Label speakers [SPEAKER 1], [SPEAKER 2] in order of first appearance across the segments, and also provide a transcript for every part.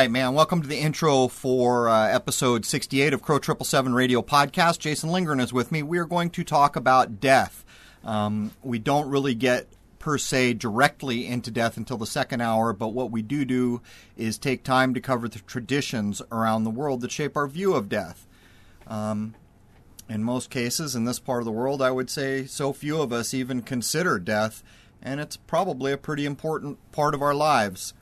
[SPEAKER 1] right, man. Welcome to the intro for uh, episode 68 of Crow Triple Seven Radio Podcast. Jason Lindgren is with me. We are going to talk about death. Um, we don't really get per se directly into death until the second hour, but what we do do is take time to cover the traditions around the world that shape our view of death. Um, in most cases, in this part of the world, I would say so few of us even consider death, and it's probably a pretty important part of our lives.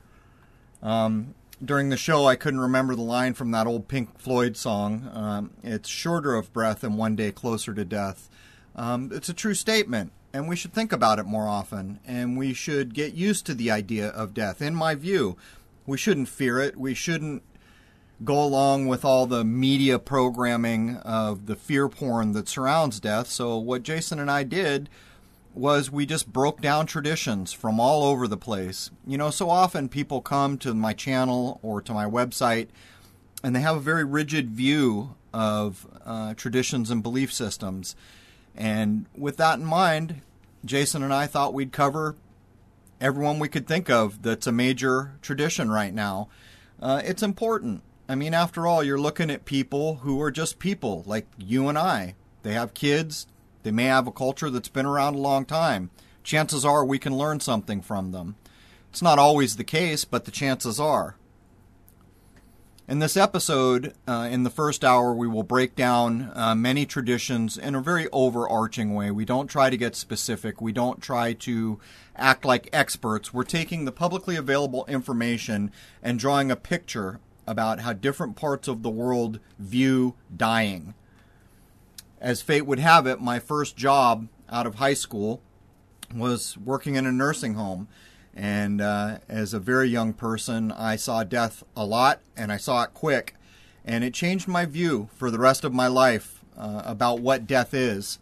[SPEAKER 1] Um, during the show, I couldn't remember the line from that old Pink Floyd song. Um, it's shorter of breath and one day closer to death. Um, it's a true statement, and we should think about it more often, and we should get used to the idea of death. In my view, we shouldn't fear it. We shouldn't go along with all the media programming of the fear porn that surrounds death. So, what Jason and I did was we just broke down traditions from all over the place. You know, so often people come to my channel or to my website and they have a very rigid view of uh, traditions and belief systems. And with that in mind, Jason and I thought we'd cover everyone we could think of that's a major tradition right now. Uh, it's important. I mean, after all, you're looking at people who are just people like you and I. They have kids, they may have a culture that's been around a long time. Chances are we can learn something from them. It's not always the case, but the chances are. In this episode, uh, in the first hour, we will break down uh, many traditions in a very overarching way. We don't try to get specific. We don't try to act like experts. We're taking the publicly available information and drawing a picture about how different parts of the world view dying as fate would have it, my first job out of high school was working in a nursing home. And uh, as a very young person, I saw death a lot and I saw it quick. And it changed my view for the rest of my life uh, about what death is.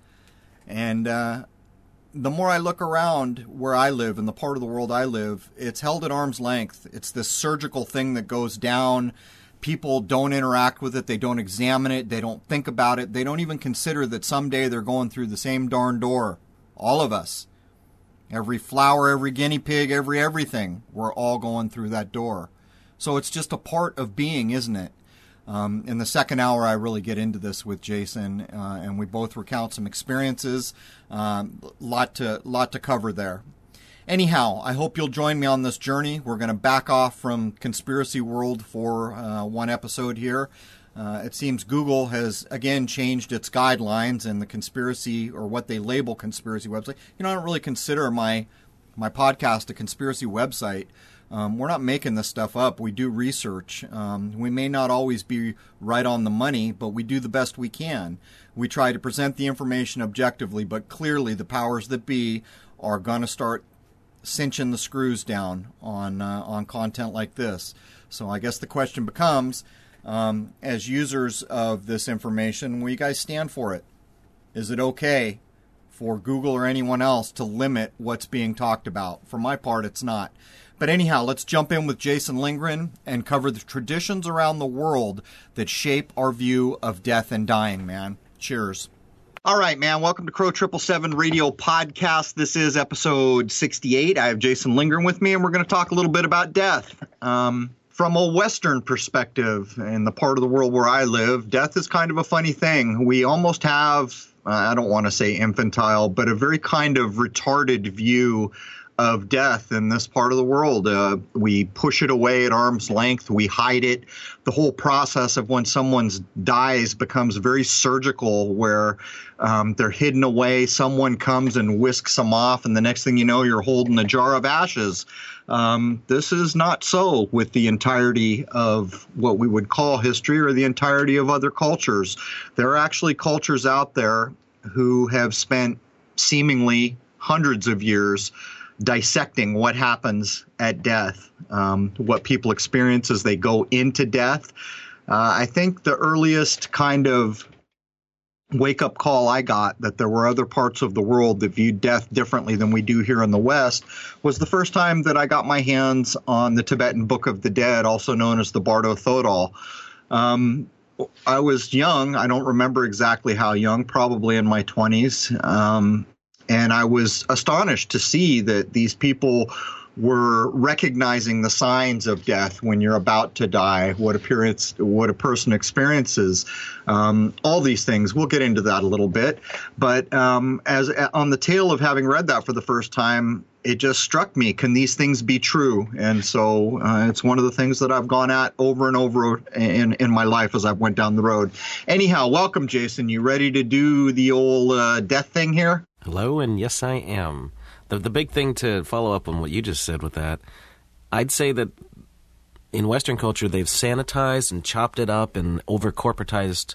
[SPEAKER 1] And uh, the more I look around where I live, in the part of the world I live, it's held at arm's length. It's this surgical thing that goes down people don't interact with it, they don't examine it, they don't think about it, they don't even consider that someday they're going through the same darn door. All of us. Every flower, every guinea pig, every everything, we're all going through that door. So it's just a part of being, isn't it? Um, in the second hour, I really get into this with Jason, uh, and we both recount some experiences. Um, lot to lot to cover there. Anyhow, I hope you'll join me on this journey. We're going to back off from Conspiracy World for uh, one episode here. Uh, it seems Google has again changed its guidelines and the conspiracy or what they label conspiracy website. You know, I don't really consider my my podcast a conspiracy website. Um, we're not making this stuff up. We do research. Um, we may not always be right on the money, but we do the best we can. We try to present the information objectively, but clearly the powers that be are going to start cinching the screws down on uh, on content like this. So I guess the question becomes, um, as users of this information, will you guys stand for it? Is it okay for Google or anyone else to limit what's being talked about? For my part, it's not. But anyhow, let's jump in with Jason Lindgren and cover the traditions around the world that shape our view of death and dying, man. Cheers. All right, man. Welcome to Crow Triple Seven Radio Podcast. This is episode 68. I have Jason Lindgren with me, and we're going to talk a little bit about death. Um, from a Western perspective, in the part of the world where I live, death is kind of a funny thing. We almost have, uh, I don't want to say infantile, but a very kind of retarded view of death in this part of the world. Uh, we push it away at arm's length. We hide it. The whole process of when someone dies becomes very surgical, where um, they're hidden away. Someone comes and whisks them off, and the next thing you know, you're holding a jar of ashes. Um, this is not so with the entirety of what we would call history or the entirety of other cultures. There are actually cultures out there who have spent seemingly hundreds of years dissecting what happens at death, um, what people experience as they go into death. Uh, I think the earliest kind of wake up call I got that there were other parts of the world that viewed death differently than we do here in the West was the first time that I got my hands on the Tibetan Book of the Dead, also known as the Bardo Thodol. Um, I was young. I don't remember exactly how young, probably in my 20s. Um, and I was astonished to see that these people we're recognizing the signs of death when you're about to die, what appearance, what a person experiences, um, all these things. We'll get into that a little bit, but um, as on the tail of having read that for the first time, it just struck me: can these things be true? And so uh, it's one of the things that I've gone at over and over in in my life as I went down the road. Anyhow, welcome, Jason. You ready to do the old uh, death thing here?
[SPEAKER 2] Hello, and yes, I am. The, the big thing to follow up on what you just said with that, I'd say that in Western culture, they've sanitized and chopped it up and over corporatized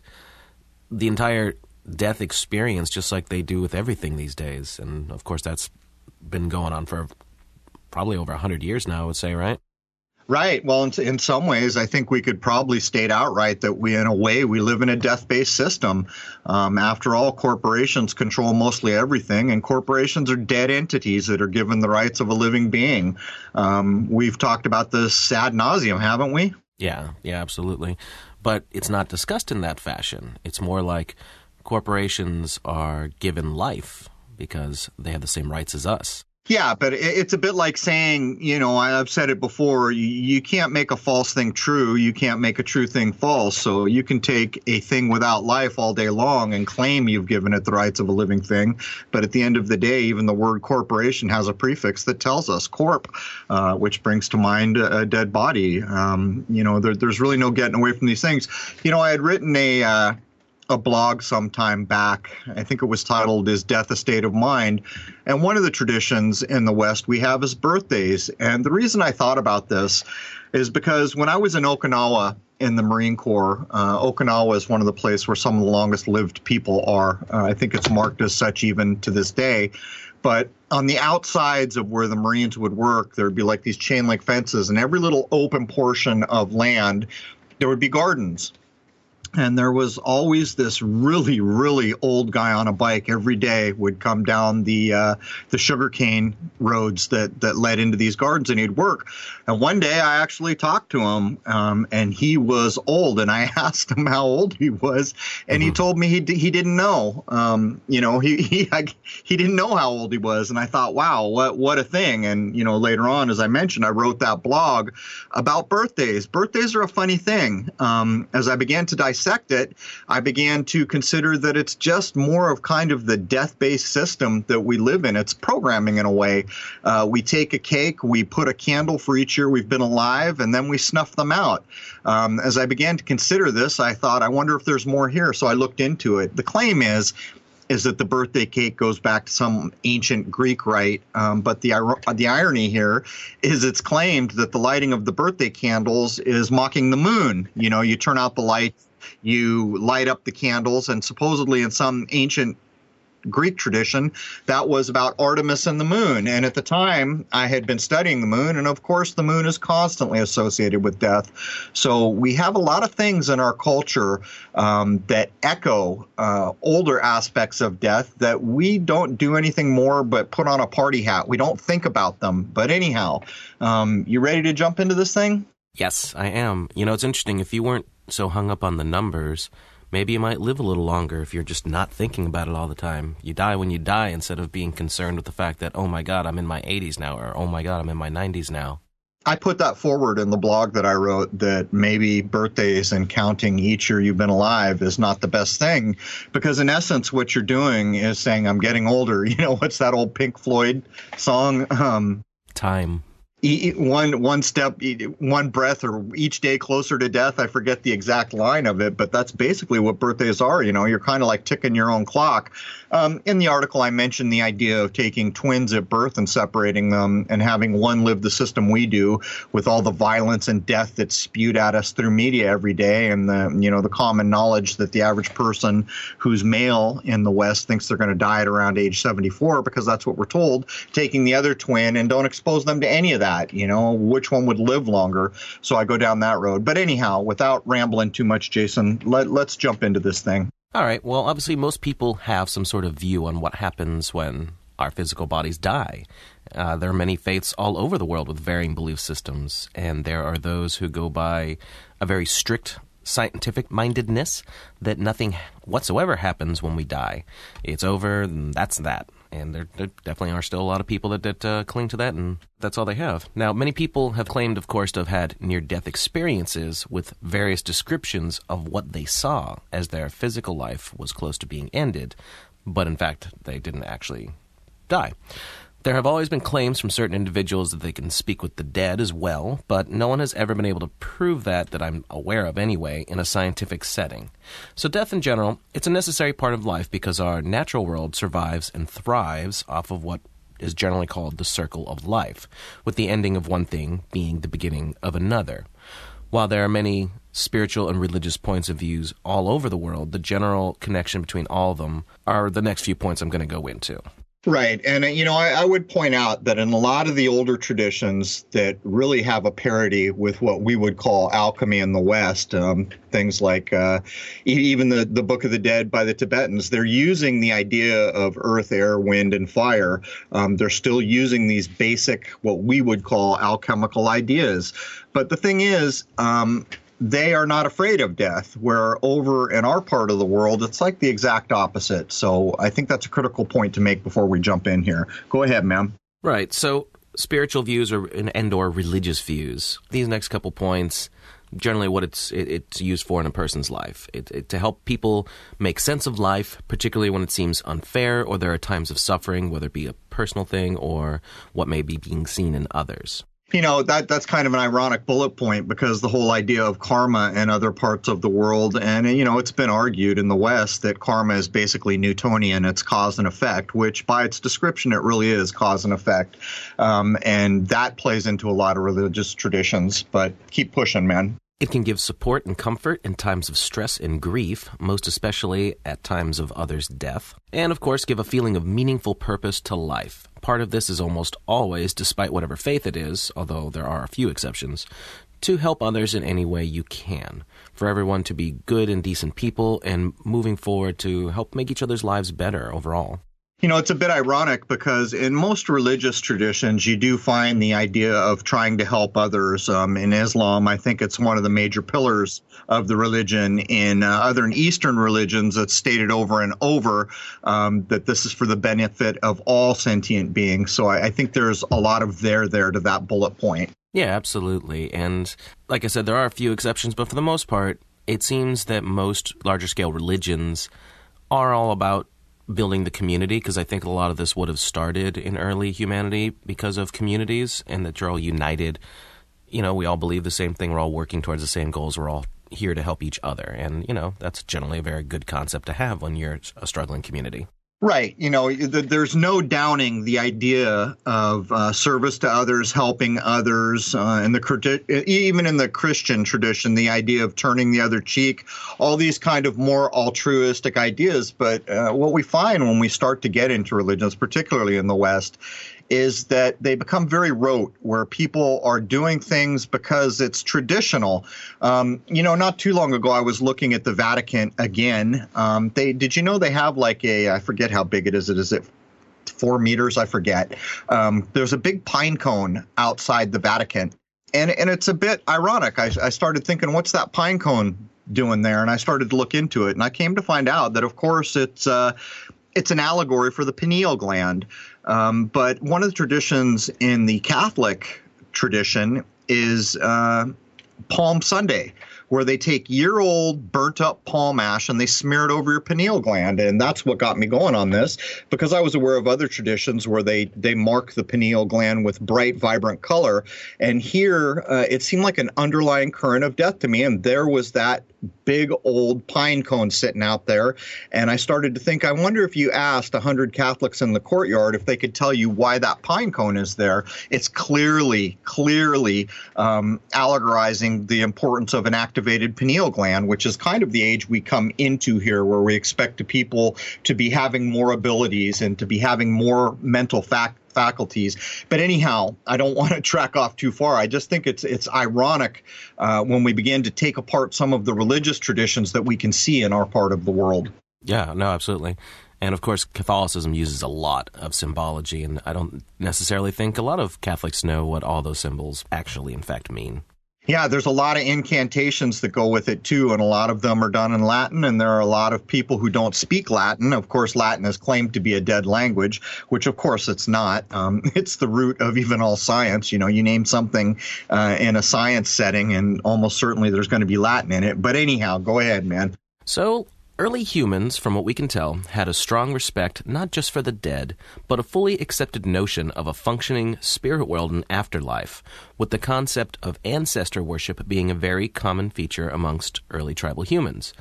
[SPEAKER 2] the entire death experience, just like they do with everything these days. And of course, that's been going on for probably over 100 years now, I would say, right?
[SPEAKER 1] Right. Well, in, in, some ways, I think we could probably state outright that we, in a way, we live in a death-based system. Um, after all, corporations control mostly everything, and corporations are dead entities that are given the rights of a living being. Um, we've talked about this ad nauseum, haven't we?
[SPEAKER 2] Yeah, yeah, absolutely. But it's not discussed in that fashion. It's more like corporations are given life because they have the same rights as us.
[SPEAKER 1] Yeah, but it's a bit like saying, you know, I've said it before, you can't make a false thing true. You can't make a true thing false. So you can take a thing without life all day long and claim you've given it the rights of a living thing. But at the end of the day, even the word corporation has a prefix that tells us corp, uh, which brings to mind a dead body. Um, you know, there, there's really no getting away from these things. You know, I had written a. Uh, a blog sometime back. I think it was titled "Is Death a State of Mind?" And one of the traditions in the West we have is birthdays. And the reason I thought about this is because when I was in Okinawa in the Marine Corps, uh, Okinawa is one of the places where some of the longest lived people are. Uh, I think it's marked as such even to this day. But on the outsides of where the Marines would work, there would be like these chain link fences, and every little open portion of land, there would be gardens and there was always this really really old guy on a bike every day would come down the uh, the sugarcane roads that that led into these gardens and he'd work. And one day i actually talked to him um, and he was old and i asked him how old he was and mm-hmm. he told me he, he didn't know. Um, you know he he, I, he didn't know how old he was and i thought wow what what a thing. And you know later on as i mentioned i wrote that blog about birthdays. Birthdays are a funny thing. Um, as i began to dissect dissect it, I began to consider that it's just more of kind of the death based system that we live in. It's programming in a way. Uh, we take a cake, we put a candle for each year we've been alive, and then we snuff them out. Um, as I began to consider this, I thought, I wonder if there's more here. So I looked into it. The claim is is that the birthday cake goes back to some ancient Greek rite. Um, but the the irony here is it's claimed that the lighting of the birthday candles is mocking the moon. You know, you turn out the lights, you light up the candles, and supposedly in some ancient Greek tradition, that was about Artemis and the moon. And at the time, I had been studying the moon, and of course, the moon is constantly associated with death. So we have a lot of things in our culture um, that echo uh, older aspects of death that we don't do anything more but put on a party hat. We don't think about them. But anyhow, um, you ready to jump into this thing?
[SPEAKER 2] Yes, I am. You know, it's interesting. If you weren't so hung up on the numbers, maybe you might live a little longer if you're just not thinking about it all the time. You die when you die instead of being concerned with the fact that, oh my God, I'm in my 80s now, or oh my God, I'm in my 90s now.
[SPEAKER 1] I put that forward in the blog that I wrote that maybe birthdays and counting each year you've been alive is not the best thing because in essence what you're doing is saying I'm getting older. You know what's that old Pink Floyd song? Um,
[SPEAKER 2] Time
[SPEAKER 1] one one step one breath or each day closer to death i forget the exact line of it but that's basically what birthdays are you know you're kind of like ticking your own clock. Um, in the article i mentioned the idea of taking twins at birth and separating them and having one live the system we do with all the violence and death that's spewed at us through media every day and the you know the common knowledge that the average person who's male in the west thinks they're going to die at around age 74 because that's what we're told taking the other twin and don't expose them to any of that that, you know, which one would live longer. So I go down that road. But anyhow, without rambling too much, Jason, let, let's jump into this thing.
[SPEAKER 2] All right. Well, obviously, most people have some sort of view on what happens when our physical bodies die. Uh, there are many faiths all over the world with varying belief systems, and there are those who go by a very strict scientific mindedness that nothing whatsoever happens when we die. It's over, that's that. And there, there definitely are still a lot of people that, that uh, cling to that, and that's all they have. Now, many people have claimed, of course, to have had near death experiences with various descriptions of what they saw as their physical life was close to being ended, but in fact, they didn't actually die. There have always been claims from certain individuals that they can speak with the dead as well, but no one has ever been able to prove that, that I'm aware of anyway, in a scientific setting. So, death in general, it's a necessary part of life because our natural world survives and thrives off of what is generally called the circle of life, with the ending of one thing being the beginning of another. While there are many spiritual and religious points of views all over the world, the general connection between all of them are the next few points I'm going to go into.
[SPEAKER 1] Right. And, uh, you know, I, I, would point out that in a lot of the older traditions that really have a parity with what we would call alchemy in the West, um, things like uh, even the, the Book of the Dead by the Tibetans, they're using the idea of earth, air, wind, and fire. Um, they're still using these basic, what we would call alchemical ideas. But the thing is, um, they are not afraid of death. Where over in our part of the world, it's like the exact opposite. So I think that's a critical point to make before we jump in here. Go ahead, ma'am.
[SPEAKER 2] Right. So spiritual views or and or religious views. These next couple points generally what it's it, it's used for in a person's life it, it, to help people make sense of life particularly when it seems unfair or there are times of suffering whether it be a personal thing or what may be being seen in others
[SPEAKER 1] you know that that's kind of an ironic bullet point because the whole idea of karma in other parts of the world and you know it's been argued in the west that karma is basically newtonian it's cause and effect which by its description it really is cause and effect um, and that plays into a lot of religious traditions but keep pushing man
[SPEAKER 2] it can give support and comfort in times of stress and grief, most especially at times of others' death. And of course, give a feeling of meaningful purpose to life. Part of this is almost always, despite whatever faith it is, although there are a few exceptions, to help others in any way you can. For everyone to be good and decent people and moving forward to help make each other's lives better overall.
[SPEAKER 1] You know, it's a bit ironic because in most religious traditions, you do find the idea of trying to help others. Um, in Islam, I think it's one of the major pillars of the religion. In uh, other Eastern religions, it's stated over and over um, that this is for the benefit of all sentient beings. So I, I think there's a lot of there there to that bullet point.
[SPEAKER 2] Yeah, absolutely. And like I said, there are a few exceptions, but for the most part, it seems that most larger scale religions are all about building the community because I think a lot of this would have started in early humanity because of communities and that you're all united. You know, we all believe the same thing. We're all working towards the same goals. We're all here to help each other. And, you know, that's generally a very good concept to have when you're a struggling community.
[SPEAKER 1] Right. You know, there's no downing the idea of uh, service to others, helping others, uh, and the even in the Christian tradition, the idea of turning the other cheek, all these kind of more altruistic ideas. But uh, what we find when we start to get into religions, particularly in the West, is that they become very rote, where people are doing things because it's traditional. Um, you know, not too long ago, I was looking at the Vatican again. Um, they did you know they have like a I forget how big it is. It is it four meters? I forget. Um, there's a big pine cone outside the Vatican, and and it's a bit ironic. I, I started thinking, what's that pine cone doing there? And I started to look into it, and I came to find out that, of course, it's uh, it's an allegory for the pineal gland. Um, but one of the traditions in the Catholic tradition is uh, Palm Sunday, where they take year old burnt up palm ash and they smear it over your pineal gland. And that's what got me going on this because I was aware of other traditions where they, they mark the pineal gland with bright, vibrant color. And here uh, it seemed like an underlying current of death to me. And there was that big old pine cone sitting out there. And I started to think, I wonder if you asked 100 Catholics in the courtyard if they could tell you why that pine cone is there. It's clearly, clearly um, allegorizing the importance of an activated pineal gland, which is kind of the age we come into here, where we expect people to be having more abilities and to be having more mental fact faculties. But anyhow, I don't want to track off too far. I just think it's it's ironic uh, when we begin to take apart some of the religious traditions that we can see in our part of the world.
[SPEAKER 2] Yeah, no, absolutely. And of course, Catholicism uses a lot of symbology, and I don't necessarily think a lot of Catholics know what all those symbols actually, in fact, mean.
[SPEAKER 1] Yeah, there's a lot of incantations that go with it too, and a lot of them are done in Latin. And there are a lot of people who don't speak Latin. Of course, Latin is claimed to be a dead language, which of course it's not. Um, it's the root of even all science. You know, you name something uh, in a science setting, and almost certainly there's going to be Latin in it. But anyhow, go ahead, man.
[SPEAKER 2] So Early humans, from what we can tell, had a strong respect not just for the dead, but a fully accepted notion of a functioning spirit world and afterlife, with the concept of ancestor worship being a very common feature amongst early tribal humans.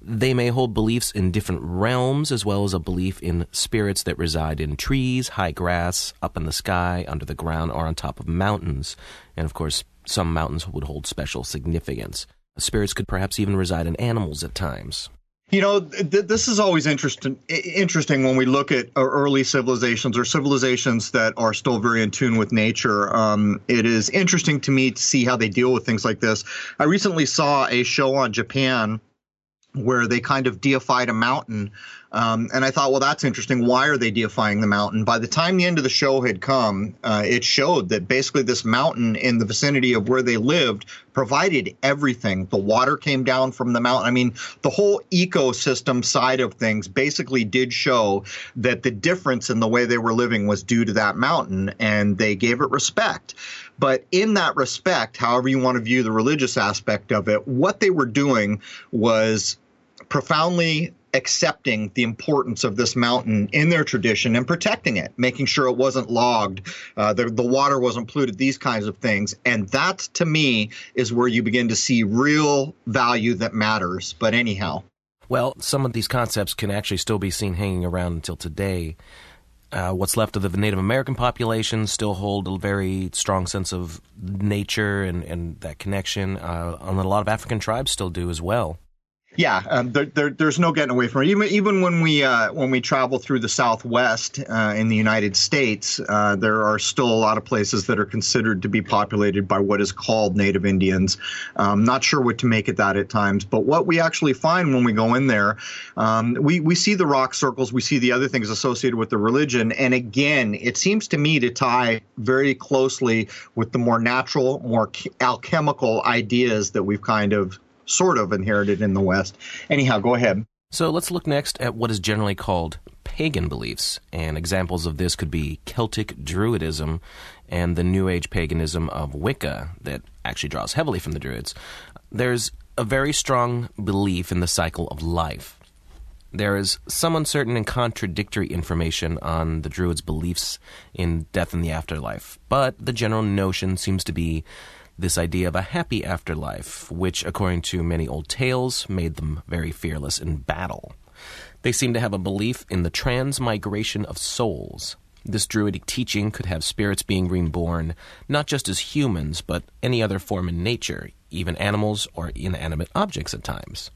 [SPEAKER 2] They may hold beliefs in different realms, as well as a belief in spirits that reside in trees, high grass, up in the sky, under the ground, or on top of mountains. And of course, some mountains would hold special significance. Spirits could perhaps even reside in animals at times.
[SPEAKER 1] You know, th- this is always interesting. Interesting when we look at early civilizations or civilizations that are still very in tune with nature. Um, it is interesting to me to see how they deal with things like this. I recently saw a show on Japan where they kind of deified a mountain. Um, and I thought, well, that's interesting. Why are they deifying the mountain? By the time the end of the show had come, uh, it showed that basically this mountain in the vicinity of where they lived provided everything. The water came down from the mountain. I mean, the whole ecosystem side of things basically did show that the difference in the way they were living was due to that mountain, and they gave it respect. But in that respect, however you want to view the religious aspect of it, what they were doing was profoundly accepting the importance of this mountain in their tradition and protecting it, making sure it wasn't logged, uh, the, the water wasn't polluted, these kinds of things. And that, to me, is where you begin to see real value that matters. But anyhow.
[SPEAKER 2] Well, some of these concepts can actually still be seen hanging around until today. Uh, what's left of the Native American population still hold a very strong sense of nature and, and that connection. Uh, and a lot of African tribes still do as well.
[SPEAKER 1] Yeah, um, there, there, there's no getting away from it. Even even when we uh, when we travel through the Southwest uh, in the United States, uh, there are still a lot of places that are considered to be populated by what is called Native Indians. Um, not sure what to make of that at times, but what we actually find when we go in there, um, we we see the rock circles, we see the other things associated with the religion, and again, it seems to me to tie very closely with the more natural, more alchemical ideas that we've kind of sort of inherited in the West. Anyhow, go ahead.
[SPEAKER 2] So let's look next at what is generally called pagan beliefs, and examples of this could be Celtic Druidism and the New Age paganism of Wicca that actually draws heavily from the Druids. There's a very strong belief in the cycle of life. There is some uncertain and contradictory information on the Druids' beliefs in death and the afterlife, but the general notion seems to be this idea of a happy afterlife, which, according to many old tales, made them very fearless in battle. They seem to have a belief in the transmigration of souls. This druidic teaching could have spirits being reborn not just as humans, but any other form in nature, even animals or inanimate objects at times.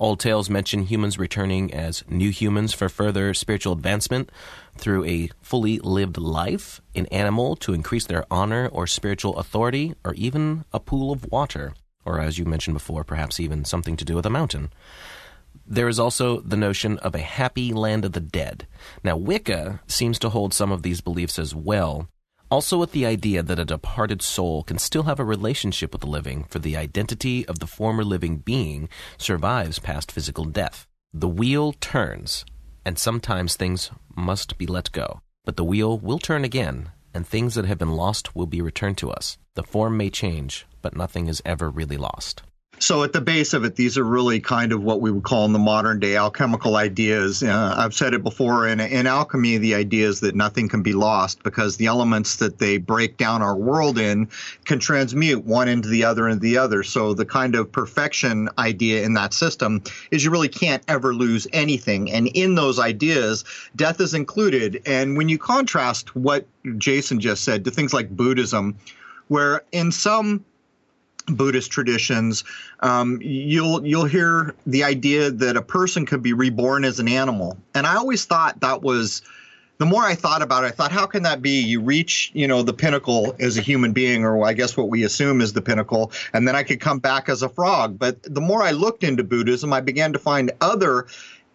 [SPEAKER 2] Old tales mention humans returning as new humans for further spiritual advancement through a fully lived life, an animal to increase their honor or spiritual authority, or even a pool of water, or as you mentioned before, perhaps even something to do with a mountain. There is also the notion of a happy land of the dead. Now, Wicca seems to hold some of these beliefs as well, also, with the idea that a departed soul can still have a relationship with the living, for the identity of the former living being survives past physical death. The wheel turns, and sometimes things must be let go. But the wheel will turn again, and things that have been lost will be returned to us. The form may change, but nothing is ever really lost.
[SPEAKER 1] So at the base of it, these are really kind of what we would call in the modern day alchemical ideas. Uh, I've said it before. In, in alchemy, the idea is that nothing can be lost because the elements that they break down our world in can transmute one into the other and the other. So the kind of perfection idea in that system is you really can't ever lose anything. And in those ideas, death is included. And when you contrast what Jason just said to things like Buddhism, where in some Buddhist traditions, um, you'll you'll hear the idea that a person could be reborn as an animal, and I always thought that was. The more I thought about it, I thought, how can that be? You reach, you know, the pinnacle as a human being, or I guess what we assume is the pinnacle, and then I could come back as a frog. But the more I looked into Buddhism, I began to find other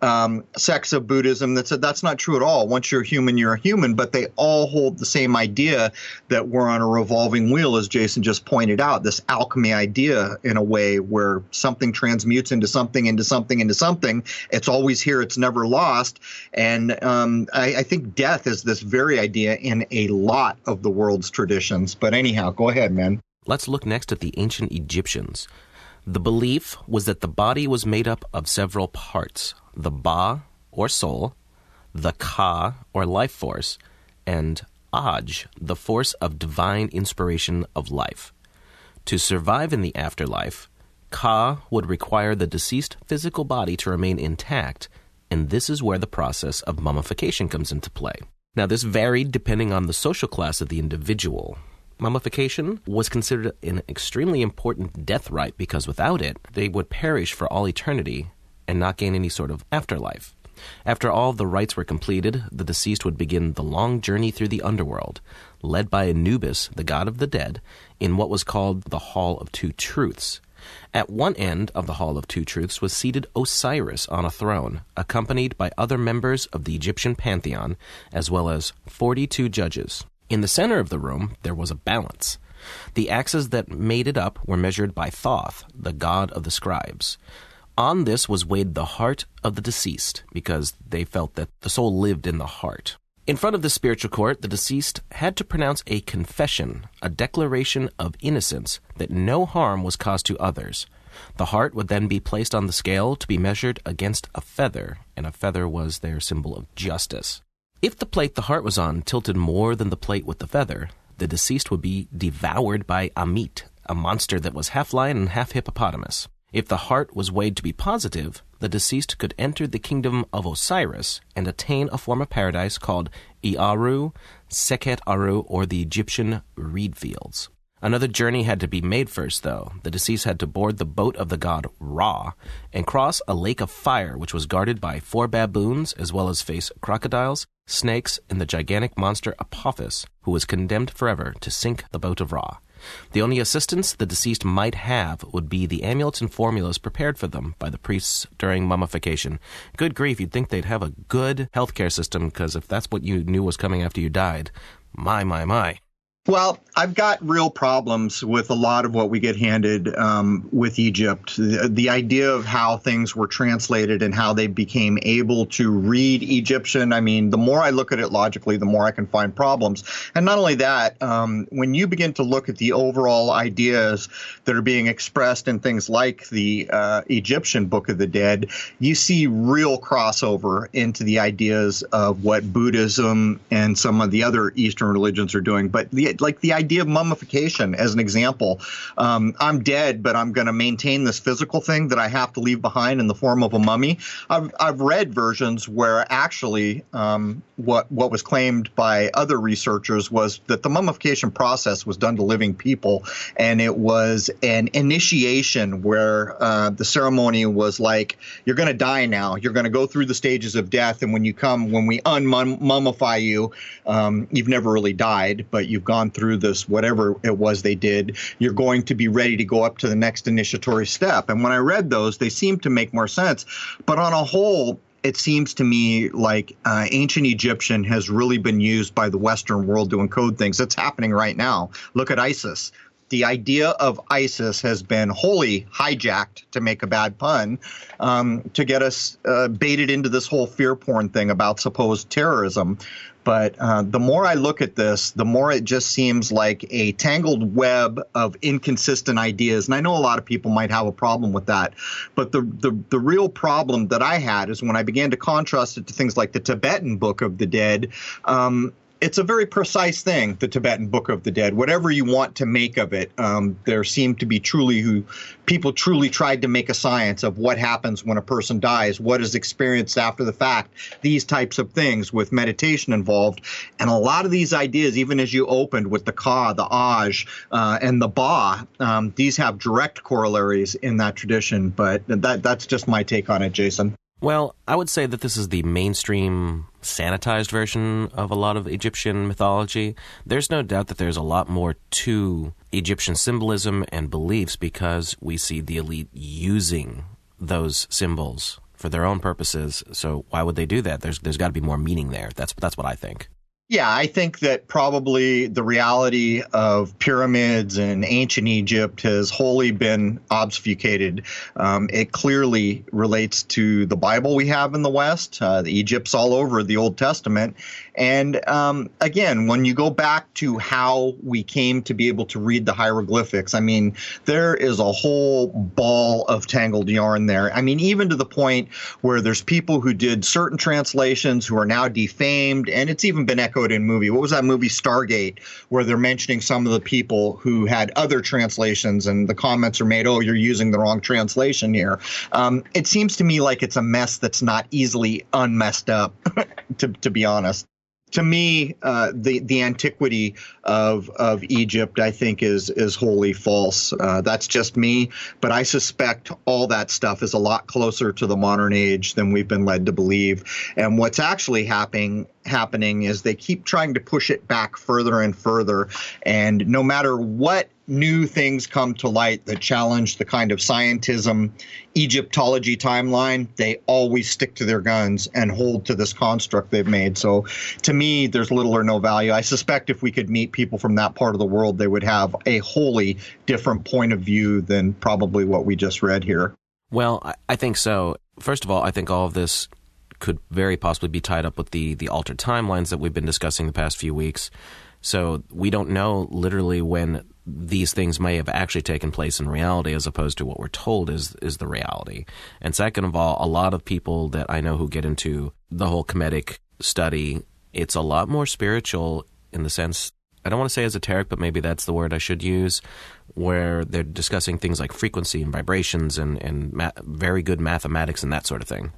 [SPEAKER 1] um, sects of Buddhism that said that's not true at all. Once you're human, you're a human, but they all hold the same idea that we're on a revolving wheel, as Jason just pointed out. This alchemy idea, in a way, where something transmutes into something, into something, into something. It's always here. It's never lost. And um, I, I think death is this very idea in a lot of the world's traditions. But anyhow, go ahead, man.
[SPEAKER 2] Let's look next at the ancient Egyptians. The belief was that the body was made up of several parts the Ba, or soul, the Ka, or life force, and Aj, the force of divine inspiration of life. To survive in the afterlife, Ka would require the deceased physical body to remain intact, and this is where the process of mummification comes into play. Now, this varied depending on the social class of the individual. Mummification was considered an extremely important death rite because without it, they would perish for all eternity and not gain any sort of afterlife. After all the rites were completed, the deceased would begin the long journey through the underworld, led by Anubis, the god of the dead, in what was called the Hall of Two Truths. At one end of the Hall of Two Truths was seated Osiris on a throne, accompanied by other members of the Egyptian pantheon, as well as 42 judges. In the center of the room, there was a balance. The axes that made it up were measured by Thoth, the god of the scribes. On this was weighed the heart of the deceased, because they felt that the soul lived in the heart. In front of the spiritual court, the deceased had to pronounce a confession, a declaration of innocence that no harm was caused to others. The heart would then be placed on the scale to be measured against a feather, and a feather was their symbol of justice. If the plate the heart was on tilted more than the plate with the feather, the deceased would be devoured by Amit, a monster that was half lion and half hippopotamus. If the heart was weighed to be positive, the deceased could enter the kingdom of Osiris and attain a form of paradise called Iaru, Sekhet Aru, or the Egyptian reed fields. Another journey had to be made first, though. The deceased had to board the boat of the god Ra and cross a lake of fire, which was guarded by four baboons, as well as face crocodiles, snakes, and the gigantic monster Apophis, who was condemned forever to sink the boat of Ra. The only assistance the deceased might have would be the amulets and formulas prepared for them by the priests during mummification. Good grief, you'd think they'd have a good healthcare system, because if that's what you knew was coming after you died, my, my, my.
[SPEAKER 1] Well, I've got real problems with a lot of what we get handed um, with Egypt. The, the, idea of how things were translated and how they became able to read Egyptian. I mean, the more I look at it logically, the more I can find problems. And not only that, um, when you begin to look at the overall ideas that are being expressed in things like the uh, Egyptian Book of the Dead, you see real crossover into the ideas of what Buddhism and some of the other Eastern religions are doing. But the like the idea of mummification as an example. Um, I'm dead, but I'm going to maintain this physical thing that I have to leave behind in the form of a mummy. I've, I've read versions where actually um, what what was claimed by other researchers was that the mummification process was done to living people, and it was an initiation where uh, the ceremony was like, "You're going to die now. You're going to go through the stages of death, and when you come, when we unmummify you, um, you've never really died, but you've gone through this whatever it was they did. You're going to be ready to go up to the next initiatory step." And when I read those, they seemed to make more sense, but on a whole it seems to me like uh, ancient Egyptian has really been used by the Western world to encode things. That's happening right now. Look at ISIS. The idea of ISIS has been wholly hijacked, to make a bad pun, um, to get us uh, baited into this whole fear porn thing about supposed terrorism. But uh, the more I look at this, the more it just seems like a tangled web of inconsistent ideas. And I know a lot of people might have a problem with that. But the, the, the real problem that I had is when I began to contrast it to things like the Tibetan Book of the Dead. Um, it's a very precise thing, the Tibetan Book of the Dead. Whatever you want to make of it, um, there seem to be truly who people truly tried to make a science of what happens when a person dies, what is experienced after the fact, these types of things with meditation involved, and a lot of these ideas, even as you opened with the Ka, the Aj, uh, and the Ba, um, these have direct corollaries in that tradition. But that that's just my take on it, Jason.
[SPEAKER 2] Well, I would say that this is the mainstream sanitized version of a lot of Egyptian mythology. There's no doubt that there's a lot more to Egyptian symbolism and beliefs because we see the elite using those symbols for their own purposes. So why would they do that? There's there's got to be more meaning there. That's that's what I think.
[SPEAKER 1] Yeah, I think that probably the reality of pyramids in ancient Egypt has wholly been obfuscated. Um, it clearly relates to the Bible we have in the West. Uh, the Egypt's all over the Old Testament. And um, again, when you go back to how we came to be able to read the hieroglyphics, I mean, there is a whole ball of tangled yarn there. I mean, even to the point where there's people who did certain translations who are now defamed, and it's even been echoed echoed in movie. What was that movie Stargate, where they're mentioning some of the people who had other translations, and the comments are made, "Oh, you're using the wrong translation here." Um, it seems to me like it's a mess that's not easily unmessed up, to to be honest to me, uh, the the antiquity of of Egypt, I think, is is wholly false. Uh, that's just me, but I suspect all that stuff is a lot closer to the modern age than we've been led to believe. And what's actually happening happening is they keep trying to push it back further and further. And no matter what new things come to light that challenge the kind of scientism Egyptology timeline, they always stick to their guns and hold to this construct they've made. So to me, there's little or no value. I suspect if we could meet people from that part of the world, they would have a wholly different point of view than probably what we just read here.
[SPEAKER 2] Well, I think so. First of all, I think all of this could very possibly be tied up with the, the altered timelines that we've been discussing the past few weeks. So we don't know literally when these things may have actually taken place in reality as opposed to what we're told is is the reality. And second of all, a lot of people that I know who get into the whole Kemetic study, it's a lot more spiritual in the sense I don't want to say esoteric, but maybe that's the word I should use, where they're discussing things like frequency and vibrations and, and ma- very good mathematics and that sort of thing.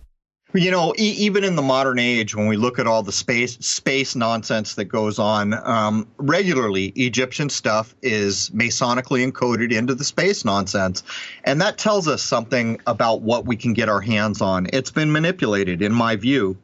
[SPEAKER 1] You know, e- even in the modern age, when we look at all the space space nonsense that goes on um, regularly, Egyptian stuff is masonically encoded into the space nonsense, and that tells us something about what we can get our hands on. It's been manipulated, in my view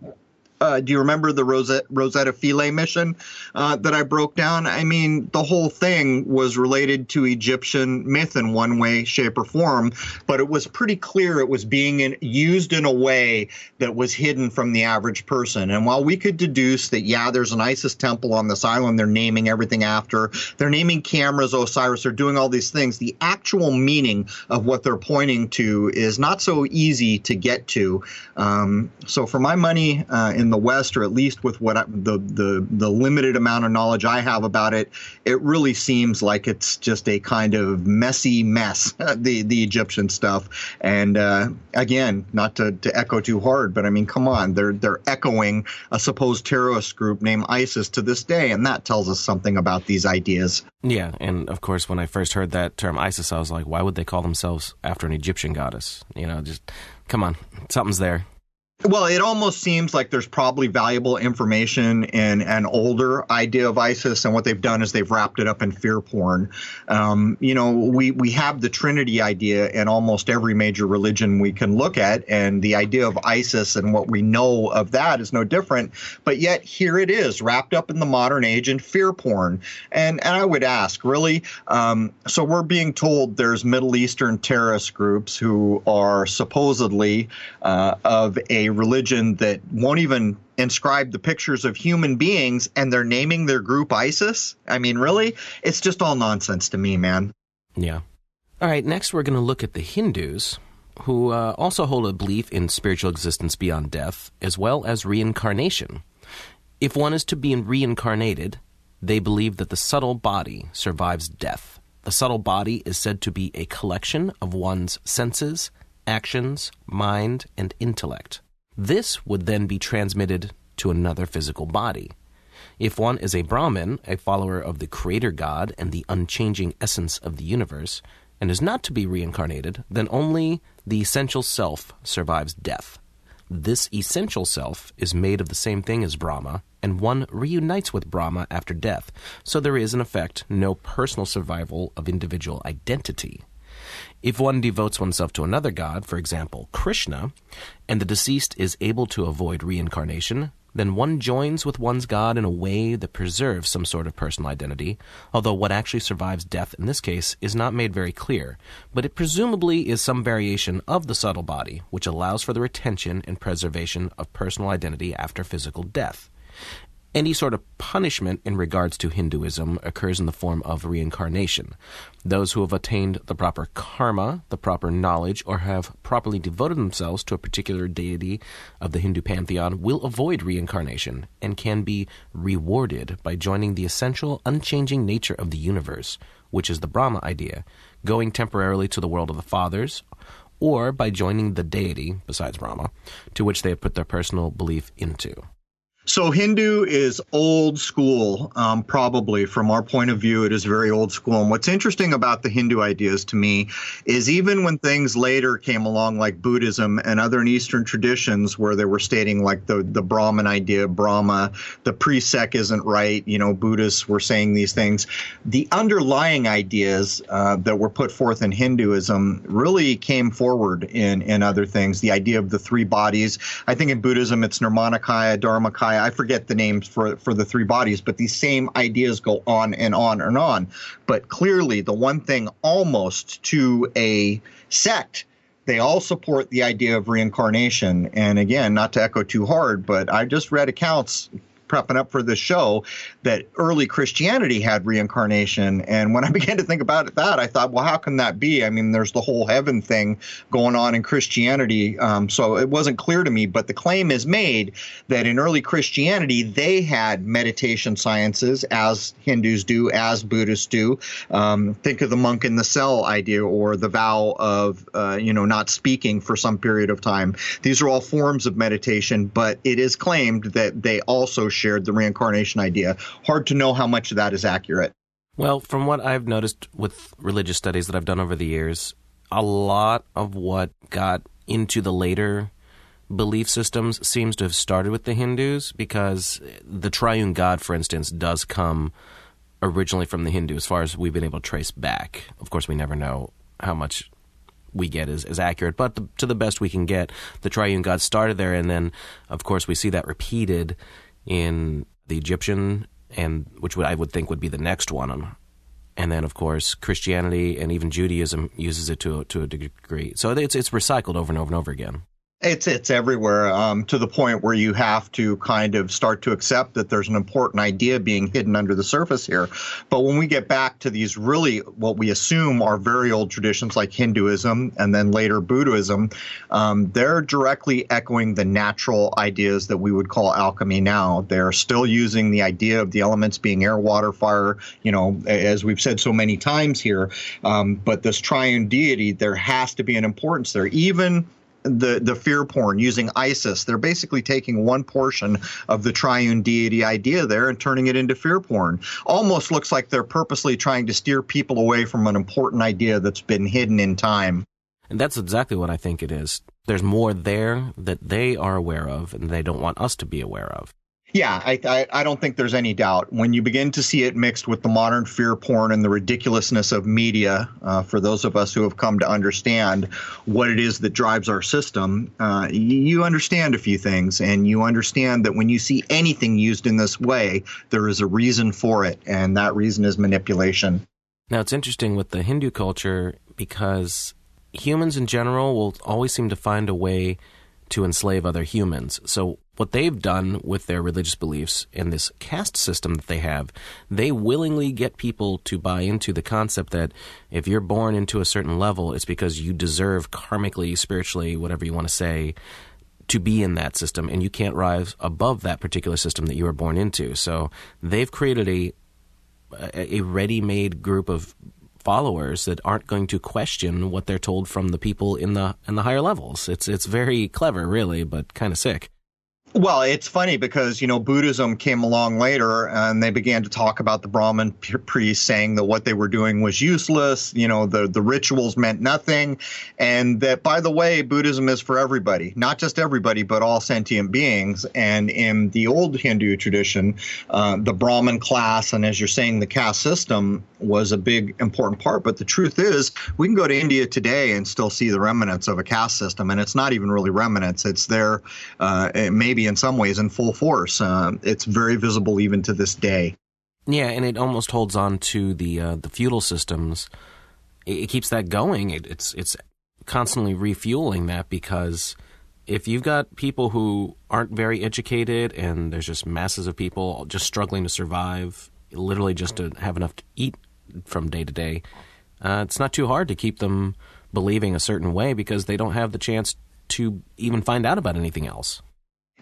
[SPEAKER 1] uh, do you remember the Rosetta, Rosetta Philae mission uh, that I broke down? I mean, the whole thing was related to Egyptian myth in one way, shape, or form, but it was pretty clear it was being in, used in a way that was hidden from the average person. And while we could deduce that, yeah, there's an Isis temple on this island, they're naming everything after, they're naming cameras, Osiris, they're doing all these things, the actual meaning of what they're pointing to is not so easy to get to. Um, so, for my money, uh, in in the West, or at least with what I, the the the limited amount of knowledge I have about it, it really seems like it's just a kind of messy mess. the the Egyptian stuff, and uh, again, not to, to echo too hard, but I mean, come on, they're they're echoing a supposed terrorist group named ISIS to this day, and that tells us something about these ideas.
[SPEAKER 2] Yeah, and of course, when I first heard that term ISIS, I was like, why would they call themselves after an Egyptian goddess? You know, just come on, something's there.
[SPEAKER 1] Well, it almost seems like there's probably valuable information in an older idea of ISIS, and what they've done is they've wrapped it up in fear porn. Um, you know, we we have the Trinity idea in almost every major religion we can look at, and the idea of ISIS and what we know of that is no different. But yet here it is, wrapped up in the modern age in fear porn. And and I would ask, really, um, so we're being told there's Middle Eastern terrorist groups who are supposedly uh, of religion that won't even inscribe the pictures of human beings and they're naming their group ISIS? I mean, really? It's just all nonsense to me, man.
[SPEAKER 2] Yeah. All right, next we're going to look at the Hindus, who uh, also hold a belief in spiritual existence beyond death, as well as reincarnation. If one is to be reincarnated, they believe that the subtle body survives death. The subtle body is said to be a collection of one's senses, actions, mind, and intellect. This would then be transmitted to another physical body. If one is a Brahmin, a follower of the Creator God and the unchanging essence of the universe, and is not to be reincarnated, then only the essential self survives death. This essential self is made of the same thing as Brahma, and one reunites with Brahma after death, so there is, in effect, no personal survival of individual identity. If one devotes oneself to another god, for example, Krishna, and the deceased is able to avoid reincarnation, then one joins with one's God in a way that preserves some sort of personal identity, although what actually survives death in this case is not made very clear, but it presumably is some variation of the subtle body, which allows for the retention and preservation of personal identity after physical death. Any sort of punishment in regards to Hinduism occurs in the form of reincarnation. Those who have attained the proper karma, the proper knowledge, or have properly devoted themselves to a particular deity of the Hindu pantheon will avoid reincarnation and can be rewarded by joining the essential, unchanging nature of the universe, which is the Brahma idea, going temporarily to the world of the fathers, or by joining the deity, besides Brahma, to which they have put their personal belief into.
[SPEAKER 1] So Hindu is old school, um, probably from our point of view, it is very old school. And what's interesting about the Hindu ideas to me is even when things later came along, like Buddhism and other Eastern traditions, where they were stating like the the Brahman idea, Brahma, the pre-sec isn't right. You know, Buddhists were saying these things. The underlying ideas uh, that were put forth in Hinduism really came forward in in other things. The idea of the three bodies. I think in Buddhism it's Nirmanakaya, Dharmakaya I forget the names for for the three bodies, but these same ideas go on and on and on. But clearly, the one thing almost to a sect they all support the idea of reincarnation. And again, not to echo too hard, but I just read accounts prepping up for this show that early Christianity had reincarnation. And when I began to think about that, I thought, well, how can that be? I mean, there's the whole heaven thing going on in Christianity. Um, so it wasn't clear to me. But the claim is made that in early Christianity, they had meditation sciences as Hindus do, as Buddhists do. Um, think of the monk in the cell idea or the vow of, uh, you know, not speaking for some period of time. These are all forms of meditation, but it is claimed that they also shared the reincarnation idea. Hard to know how much of that is accurate.
[SPEAKER 2] Well, from what I've noticed with religious studies that I've done over the years, a lot of what got into the later belief systems seems to have started with the Hindus because the triune God, for instance, does come originally from the Hindu as far as we've been able to trace back. Of course, we never know how much we get is, is accurate, but the, to the best we can get, the triune God started there, and then, of course, we see that repeated in the Egyptian, and which I would think would be the next one. And then, of course, Christianity and even Judaism uses it to to a degree. So it's it's recycled over and over and over again.
[SPEAKER 1] It's it's everywhere um, to the point where you have to kind of start to accept that there's an important idea being hidden under the surface here. But when we get back to these really what we assume are very old traditions like Hinduism and then later Buddhism, um, they're directly echoing the natural ideas that we would call alchemy now. They're still using the idea of the elements being air, water, fire. You know, as we've said so many times here. Um, but this triune deity, there has to be an importance there, even the the fear porn using ISIS. They're basically taking one portion of the triune deity idea there and turning it into fear porn. Almost looks like they're purposely trying to steer people away from an important idea that's been hidden in time.
[SPEAKER 2] And that's exactly what I think it is. There's more there that they are aware of and they don't want us to be aware of.
[SPEAKER 1] Yeah, I, I, I, don't think there's any doubt. When you begin to see it mixed with the modern fear porn and the ridiculousness of media, uh, for those of us who have come to understand what it is that drives our system, uh, you understand a few things. And you understand that when you see anything used in this way, there is a reason for it. And that reason is manipulation.
[SPEAKER 2] Now, it's interesting with the Hindu culture because humans in general will always seem to find a way to enslave other humans. So what they've done with their religious beliefs and this caste system that they have, they willingly get people to buy into the concept that if you're born into a certain level, it's because you deserve karmically, spiritually, whatever you want to say, to be in that system, and you can't rise above that particular system that you were born into. So they've created a a ready-made group of followers that aren't going to question what they're told from the people in the in the higher levels. It's it's very clever, really, but kind of sick.
[SPEAKER 1] Well, it's funny because, you know, Buddhism came along later and they began to talk about the Brahmin priests saying that what they were doing was useless, you know, the, the rituals meant nothing. And that, by the way, Buddhism is for everybody, not just everybody, but all sentient beings. And in the old Hindu tradition, uh, the Brahmin class, and as you're saying, the caste system was a big important part. But the truth is, we can go to India today and still see the remnants of a caste system. And it's not even really remnants, it's there, uh, maybe in some ways in full force. Uh, it's very visible even to this day.
[SPEAKER 2] Yeah, and it almost holds on to the uh, the feudal systems. It, it keeps that going. It, it's it's constantly refueling that because if you've got people who aren't very educated and there's just masses of people just struggling to survive, literally just to have enough to eat from day to day, uh, it's not too hard to keep them believing a certain way because they don't have the chance to even find out about anything else.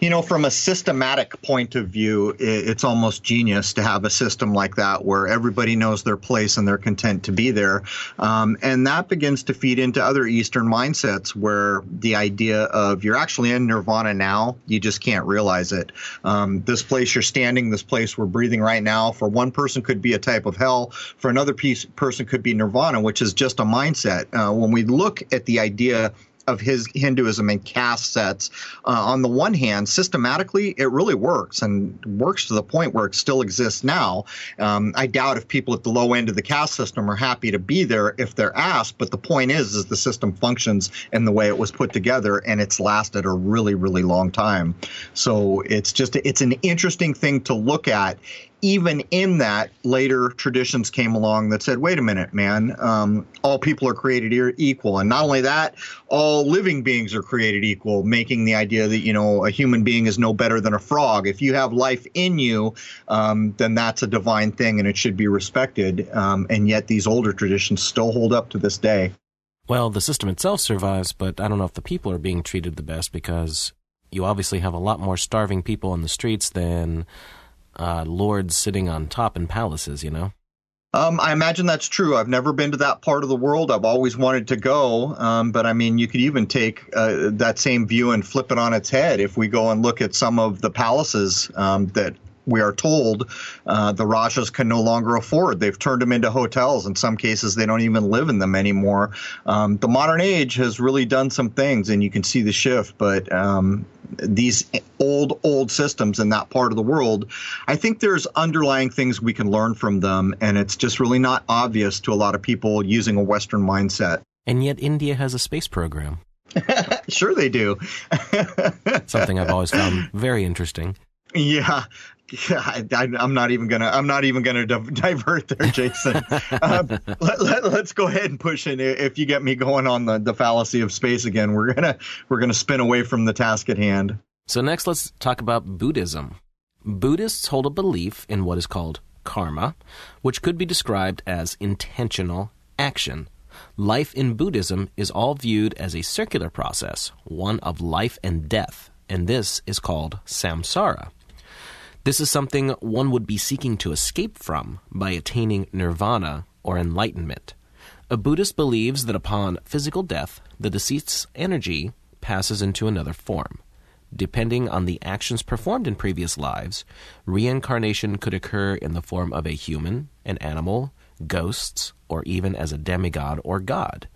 [SPEAKER 1] You know, from a systematic point of view, it's almost genius to have a system like that where everybody knows their place and they're content to be there. Um, and that begins to feed into other Eastern mindsets where the idea of you're actually in nirvana now, you just can't realize it. Um, this place you're standing, this place we're breathing right now, for one person could be a type of hell, for another piece, person could be nirvana, which is just a mindset. Uh, when we look at the idea of his Hinduism and caste sets. Uh, on the one hand, systematically, it really works and works to the point where it still exists now. Um, I doubt if people at the low end of the caste system are happy to be there if they're asked. But the point is, is the system functions in the way it was put together, and it's lasted a really, really long time. So it's just it's an interesting thing to look at even in that, later traditions came along that said, wait a minute, man, um, all people are created equal. And not only that, all living beings are created equal, making the idea that, you know, a human being is no better than a frog. If you have life in you, um, then that's a divine thing and it should be respected. Um, and yet these older traditions still hold up to this day.
[SPEAKER 2] Well, the system itself survives, but I don't know if the people are being treated the best because you obviously have a lot more starving people on the streets than uh, lords sitting on top in palaces, you know?
[SPEAKER 1] Um, I imagine that's true. I've never been to that part of the world. I've always wanted to go. Um, but I mean, you could even take uh, that same view and flip it on its head. If we go and look at some of the palaces um, that we are told uh, the Rajas can no longer afford. They've turned them into hotels. In some cases, they don't even live in them anymore. Um, the modern age has really done some things, and you can see the shift. But um, these old, old systems in that part of the world, I think there's underlying things we can learn from them, and it's just really not obvious to a lot of people using a Western mindset.
[SPEAKER 2] And yet, India has a space program.
[SPEAKER 1] sure, they do.
[SPEAKER 2] Something I've always found very interesting.
[SPEAKER 1] Yeah, yeah, I, am not even gonna. I'm not even gonna divert there, Jason. uh, let, us let, go ahead and push in. If you get me going on the, the fallacy of space again, we're gonna we're gonna spin away from the task at hand.
[SPEAKER 2] So next, let's talk about Buddhism. Buddhists hold a belief in what is called karma, which could be described as intentional action. Life in Buddhism is all viewed as a circular process, one of life and death, and this is called samsara. This is something one would be seeking to escape from by attaining nirvana or enlightenment. A Buddhist believes that upon physical death, the deceased's energy passes into another form. Depending on the actions performed in previous lives, reincarnation could occur in the form of a human, an animal, ghosts, or even as a demigod or god.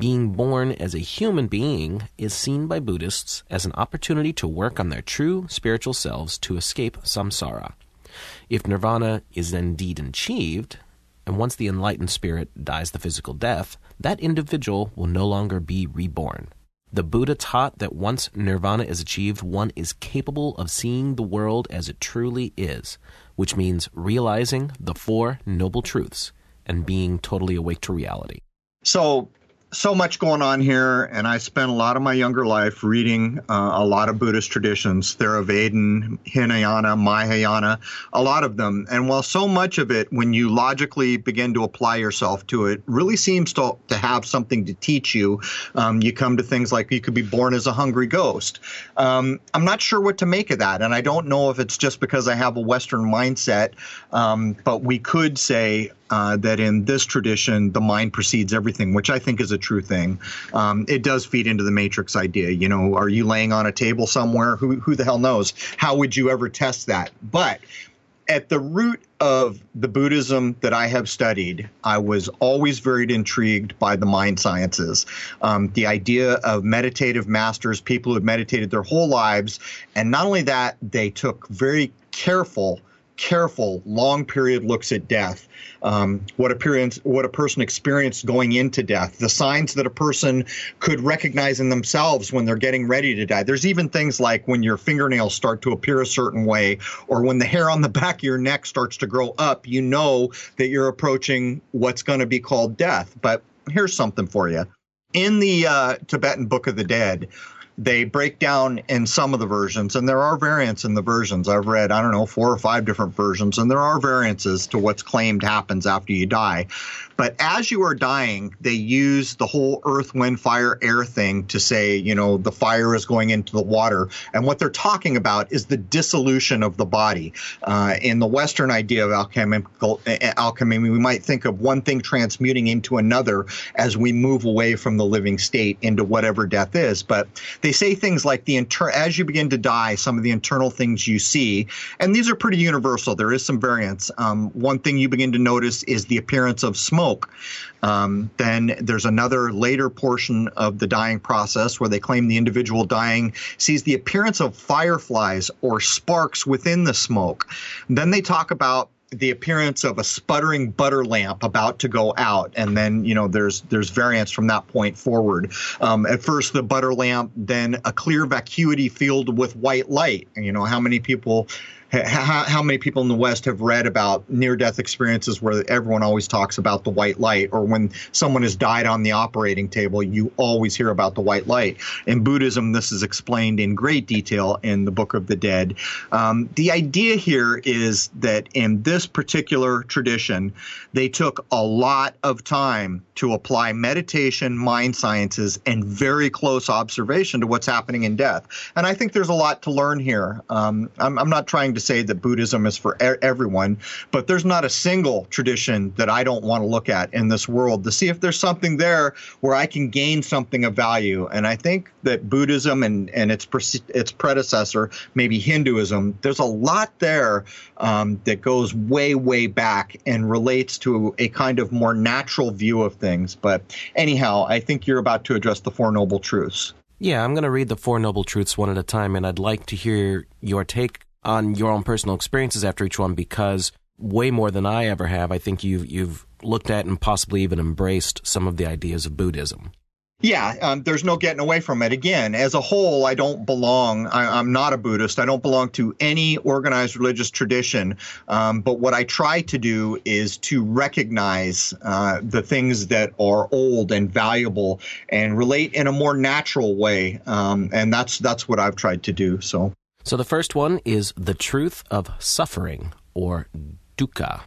[SPEAKER 2] Being born as a human being is seen by Buddhists as an opportunity to work on their true spiritual selves to escape samsara. If nirvana is indeed achieved, and once the enlightened spirit dies the physical death, that individual will no longer be reborn. The Buddha taught that once nirvana is achieved, one is capable of seeing the world as it truly is, which means realizing the Four Noble Truths and being totally awake to reality.
[SPEAKER 1] So, so much going on here, and I spent a lot of my younger life reading uh, a lot of Buddhist traditions, Theravada, Hinayana, Mahayana, a lot of them. And while so much of it, when you logically begin to apply yourself to it, really seems to, to have something to teach you, um, you come to things like you could be born as a hungry ghost. Um, I'm not sure what to make of that, and I don't know if it's just because I have a Western mindset, um, but we could say uh, that in this tradition, the mind precedes everything, which I think is a true thing. Um, it does feed into the matrix idea. You know, are you laying on a table somewhere? Who, who the hell knows? How would you ever test that? But at the root of the Buddhism that I have studied, I was always very intrigued by the mind sciences. Um, the idea of meditative masters, people who have meditated their whole lives. And not only that, they took very careful careful, long period looks at death, um, what appearance, what a person experienced going into death, the signs that a person could recognize in themselves when they're getting ready to die. There's even things like when your fingernails start to appear a certain way, or when the hair on the back of your neck starts to grow up. You know that you're approaching what's going to be called death. But here's something for you. In the uh, Tibetan Book of the Dead, they break down in some of the versions, and there are variants in the versions. I've read, I don't know, four or five different versions, and there are variances to what's claimed happens after you die. But as you are dying, they use the whole earth, wind, fire, air thing to say, you know, the fire is going into the water. And what they're talking about is the dissolution of the body. Uh, in the Western idea of alchemical, uh, alchemy, we might think of one thing transmuting into another as we move away from the living state into whatever death is. But they say things like the inter- as you begin to die, some of the internal things you see, and these are pretty universal. There is some variance. Um, one thing you begin to notice is the appearance of smoke. Um, then there's another later portion of the dying process where they claim the individual dying sees the appearance of fireflies or sparks within the smoke. Then they talk about the appearance of a sputtering butter lamp about to go out, and then you know there's there's variance from that point forward. Um, at first, the butter lamp, then a clear vacuity field with white light. You know how many people how, how, many people in the West have read about near death experiences where everyone always talks about the white light, or when someone has died on the operating table, you always hear about the white light. In Buddhism, this is explained in great detail in the Book of the Dead. Um, the idea here is that in this particular tradition, they took a lot of time to apply meditation, mind sciences, and very close observation to what's happening in death. And I think there's a lot to learn here. Um, I'm, I'm not trying to to say that Buddhism is for er- everyone, but there's not a single tradition that I don't want to look at in this world to see if there's something there where I can gain something of value. And I think that Buddhism and, and its, its predecessor, maybe Hinduism, there's a lot there um, that goes way, way back and relates to a kind of more natural view of things. But anyhow, I think you're about to address the Four Noble Truths.
[SPEAKER 2] Yeah, I'm going to read the Four Noble Truths one at a time, and I'd like to hear your take on your own personal experiences after each one because way more than I ever have, I think you've you've looked at and possibly even embraced some of the ideas of Buddhism.
[SPEAKER 1] Yeah, um, there's no getting away from it. Again, as a whole, I don't belong. I, am not a Buddhist. I don't belong to any organized religious tradition. Um, but what I try to do is to recognize uh, the things that are old and valuable and relate in a more natural way. Um, and that's that's what I've tried to do. So.
[SPEAKER 2] So the first one is the truth of suffering, or dukkha.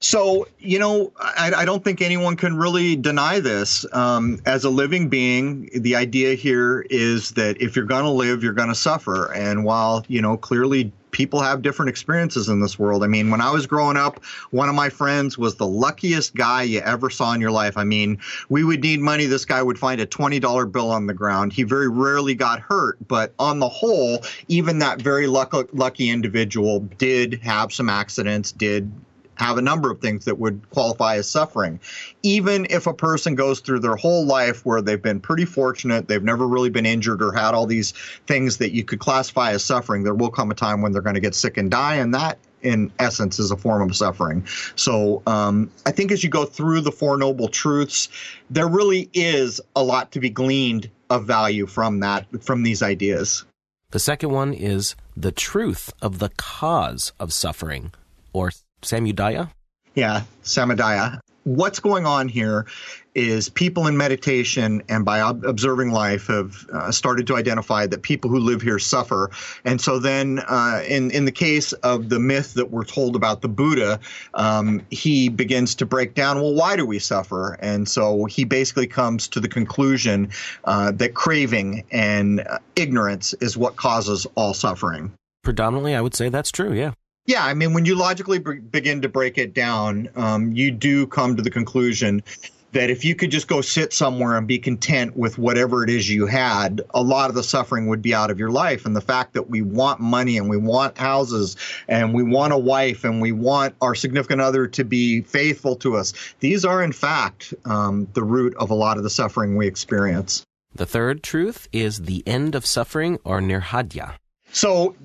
[SPEAKER 1] So, you know, I, I, don't think anyone can really deny this. Um, as a living being, the idea here is that if you're going to live, you're going to suffer. And while, you know, clearly people have different experiences in this world. I mean, when I was growing up, one of my friends was the luckiest guy you ever saw in your life. I mean, we would need money. This guy would find a $20 bill on the ground. He very rarely got hurt, but on the whole, even that very lucky, lucky individual did have some accidents, did have a number of things that would qualify as suffering. Even if a person goes through their whole life where they've been pretty fortunate, they've never really been injured or had all these things that you could classify as suffering, there will come a time when they're going to get sick and die, and that in essence is a form of suffering. So um, I think as you go through the Four Noble Truths, there really is a lot to be gleaned of value from that, from these ideas.
[SPEAKER 2] The second one is the truth of the cause of suffering, or Samudaya?
[SPEAKER 1] Yeah, Samudaya. What's going on here is people in meditation and by observing life have uh, started to identify that people who live here suffer. And so then, uh, in in the case of the myth that we're told about the Buddha, um, he begins to break down. Well, why do we suffer? And so he basically comes to the conclusion uh, that craving and uh, ignorance is what causes all suffering.
[SPEAKER 2] Predominantly, I would say that's true. Yeah.
[SPEAKER 1] Yeah, I mean, when you logically b- begin to break it down, um, you do come to the conclusion that if you could just go sit somewhere and be content with whatever it is you had, a lot of the suffering would be out of your life. And the fact that we want money and we want houses and we want a wife and we want our significant other to be faithful to us, these are in fact um, the root of a lot of the suffering we experience.
[SPEAKER 2] The third truth is the end of suffering or nirodha.
[SPEAKER 1] So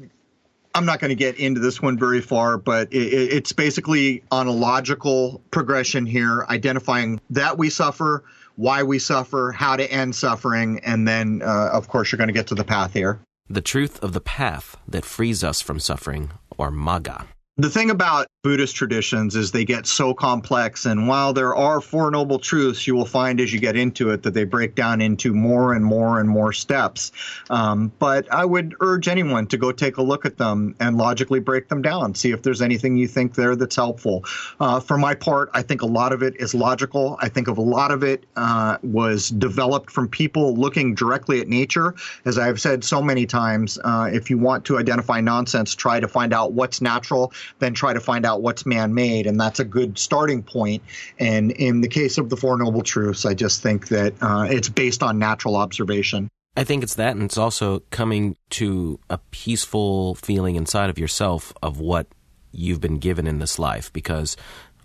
[SPEAKER 1] I'm not going to get into this one very far, but it, it's basically on a logical progression here, identifying that we suffer, why we suffer, how to end suffering, and then, uh, of course, you're going to get to the path here.
[SPEAKER 2] The truth of the path that frees us from suffering, or Magga.
[SPEAKER 1] The thing about Buddhist traditions is they get so complex. And while there are Four Noble Truths, you will find as you get into it that they break down into more and more and more steps. Um, but I would urge anyone to go take a look at them and logically break them down, see if there's anything you think there that's helpful. Uh, for my part, I think a lot of it is logical. I think of a lot of it uh, was developed from people looking directly at nature. As I've said so many times, uh, if you want to identify nonsense, try to find out what's natural, then try to find out what's man made, and that's a good starting point. And in the case of the Four Noble Truths, I just think that uh, it's based on natural observation.
[SPEAKER 2] I think it's that, and it's also coming to a peaceful feeling inside of yourself of what you've been given in this life, because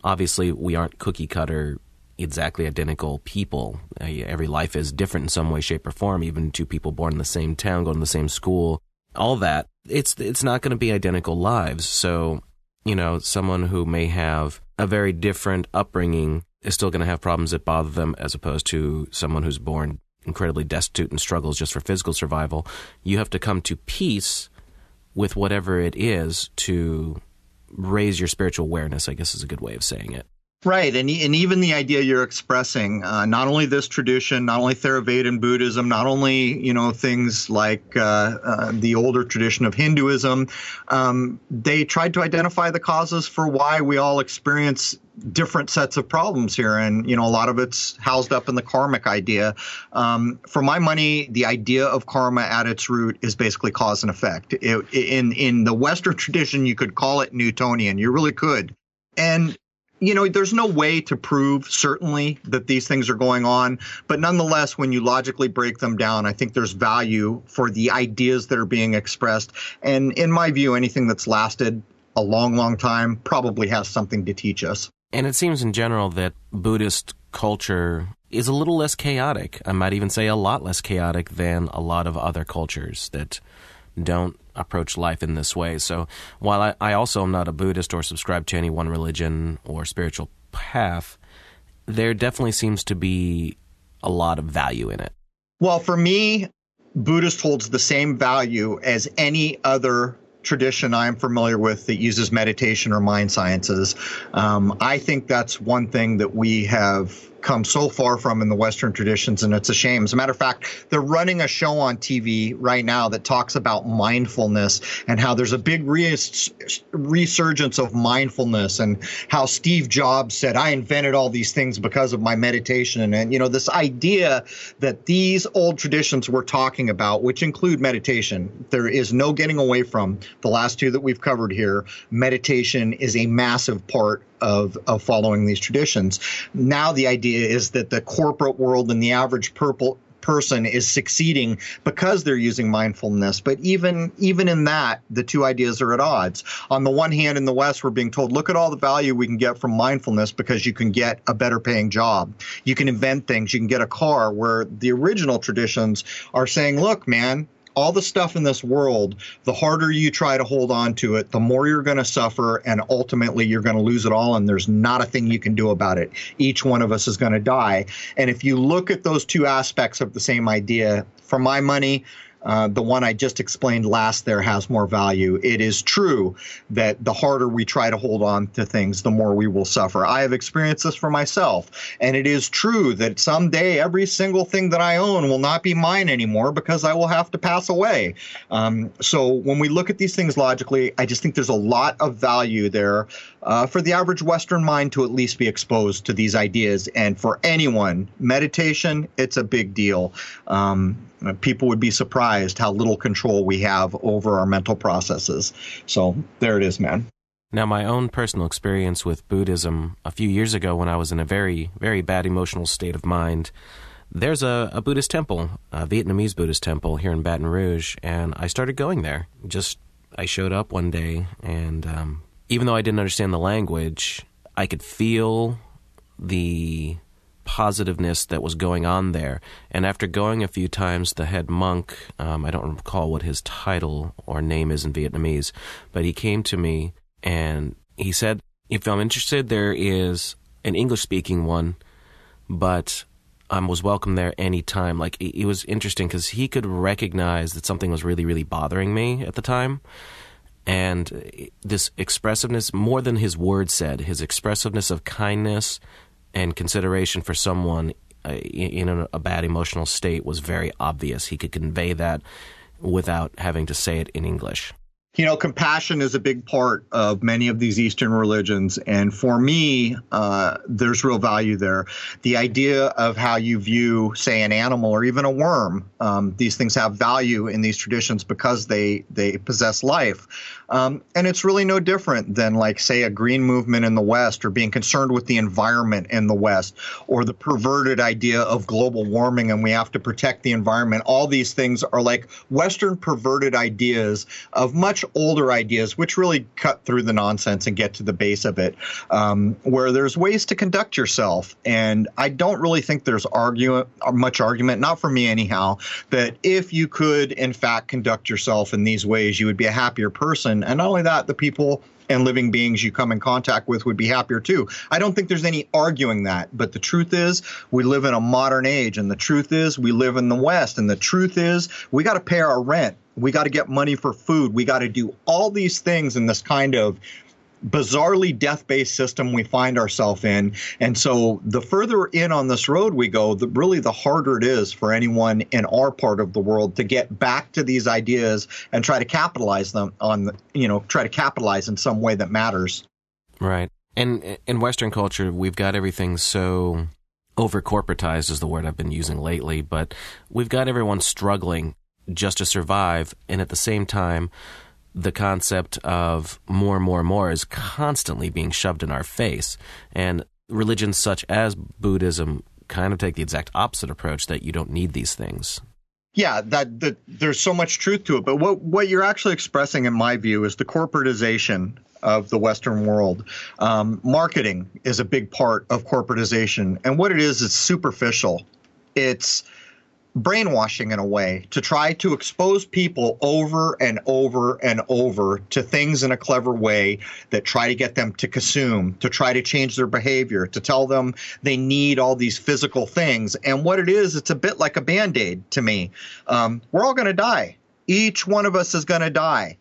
[SPEAKER 2] obviously we aren't cookie cutter exactly identical people. Every life is different in some way, shape, or form. Even two people born in the same town, going to the same school, all that. It's it's not going to be identical lives. So you know, someone who may have a very different upbringing is still going to have problems that bother them as opposed to someone who's born incredibly destitute and struggles just for physical survival. You have to come to peace with whatever it is to raise your spiritual awareness, I guess is a good way of saying it.
[SPEAKER 1] Right, and and even the idea you're expressing, uh, not only this tradition, not only Theravadan Buddhism, not only you know things like uh, uh, the older tradition of Hinduism, um, they tried to identify the causes for why we all experience different sets of problems here, and you know a lot of it's housed up in the karmic idea. Um, for my money, the idea of karma at its root is basically cause and effect. It, in in the Western tradition, you could call it Newtonian. You really could. And you know, there's no way to prove certainly that these things are going on, but nonetheless, when you logically break them down, I think there's value for the ideas that are being expressed. And in my view, anything that's lasted a long, long time probably has something to teach us.
[SPEAKER 2] And it seems in general that Buddhist culture is a little less chaotic. I might even say a lot less chaotic than a lot of other cultures that don't approach life in this way. So while I, I also am not a Buddhist or subscribe to any one religion or spiritual path, there definitely seems to be a lot of value in it.
[SPEAKER 1] Well, for me, Buddhist holds the same value as any other tradition I'm familiar with that uses meditation or mind sciences. Um, I think that's one thing that we have come so far from in the Western traditions, and it's a shame. As a matter of fact, they're running a show on TV right now that talks about mindfulness and how there's a big res- resurgence of mindfulness, and how Steve Jobs said, I invented all these things because of my meditation. And, you know, this idea that these old traditions we're talking about, which include meditation, there is no getting away from the last two that we've covered here. Meditation is a massive part of, of following these traditions. Now the idea is that the corporate world and the average purple person is succeeding because they're using mindfulness. But even even in that the two ideas are at odds. On the one hand in the west we're being told look at all the value we can get from mindfulness because you can get a better paying job. You can invent things. You can get a car. Where the original traditions are saying look man all the stuff in this world, the harder you try to hold on to it, the more you're going to suffer, and ultimately you're going to lose it all, and there's not a thing you can do about it. Each one of us is going to die. And if you look at those two aspects of the same idea, for my money, uh, the one I just explained last there has more value. It is true that the harder we try to hold on to things, the more we will suffer. I have experienced this for myself. And it is true that someday every single thing that I own will not be mine anymore because I will have to pass away. Um, so when we look at these things logically, I just think there's a lot of value there uh, for the average Western mind to at least be exposed to these ideas. And for anyone, meditation, it's a big deal. Um, people would be surprised how little control we have over our mental processes. So there it is, man.
[SPEAKER 2] Now, my own personal experience with Buddhism a few years ago when I was in a very, very bad emotional state of mind, there's a, a Buddhist temple, a Vietnamese Buddhist temple here in Baton Rouge, and I started going there. Just, I showed up one day, and um, even though I didn't understand the language, I could feel the positiveness that was going on there. And after going a few times, the head monk, um, I don't recall what his title or name is in Vietnamese, but he came to me and he said, if I'm interested, there is an English speaking one, but I was welcome there anytime. Like, it, it was interesting because he could recognize that something was really, really bothering me at the time. And this expressiveness, more than his words said, his expressiveness of kindness and consideration for someone uh, in a, a bad emotional state was very obvious. He could convey that without having to say it in English.
[SPEAKER 1] You know, compassion is a big part of many of these Eastern religions. And for me, uh, there's real value there. The idea of how you view, say, an animal or even a worm, um, these things have value in these traditions because they, they possess life. Um, and it's really no different than, like, say, a green movement in the West or being concerned with the environment in the West or the perverted idea of global warming and we have to protect the environment. All these things are like Western perverted ideas of much older ideas, which really cut through the nonsense and get to the base of it, um, where there's ways to conduct yourself. And I don't really think there's much argument, not for me anyhow, that if you could, in fact, conduct yourself in these ways, you would be a happier person and not only that, the people and living beings you come in contact with would be happier too. I don't think there's any arguing that. But the truth is, we live in a modern age, and the truth is, we live in the West, and the truth is, we got to pay our rent. We got to get money for food. We got to do all these things in this kind of bizarrely death-based system we find ourselves in. And so the further in on this road we go the really the harder it is for anyone in our part of the world to get back to these ideas and try to capitalize them on you know try to capitalize in some way that matters.
[SPEAKER 2] Right. And in western culture we've got everything so over corporatized is the word I've been using lately but we've got everyone struggling just to survive and at the same time the concept of more more more is constantly being shoved in our face. And religions such as Buddhism kind of take the exact opposite approach that you don't need these things.
[SPEAKER 1] Yeah, that, that there's so much truth to it. But what what you're actually expressing, in my view, is the corporatization of the Western world. Um, marketing is a big part of corporatization, and what it is, it's superficial. It's brainwashing in a way to try to expose people over and over and over to things in a clever way that try to get them to consume, to try to change their behavior, to tell them they need all these physical things. And what it is, it's a bit like a band aid to me. Um, we're all going to die. Each one of us is going to die.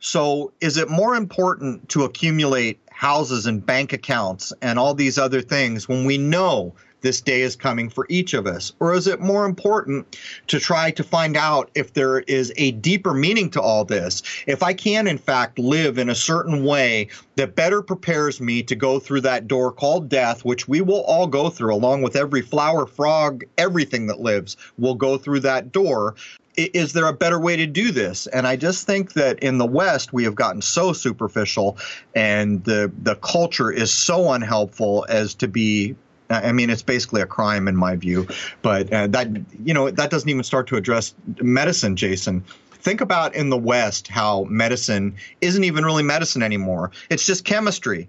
[SPEAKER 1] So, is it more important to accumulate houses and bank accounts and all these other things when we know this day is coming for each of us? Or is it more important to try to find out if there is a deeper meaning to all this? If I can, in fact, live in a certain way that better prepares me to go through that door called death, which we will all go through, along with every flower, frog, everything that lives will go through that door is there a better way to do this? And I just think that in the West we have gotten so superficial, and the the culture is so unhelpful as to be I mean, it's basically a crime in my view. But uh, that you know that doesn't even start to address medicine, Jason. Think about in the West how medicine isn't even really medicine anymore. It's just chemistry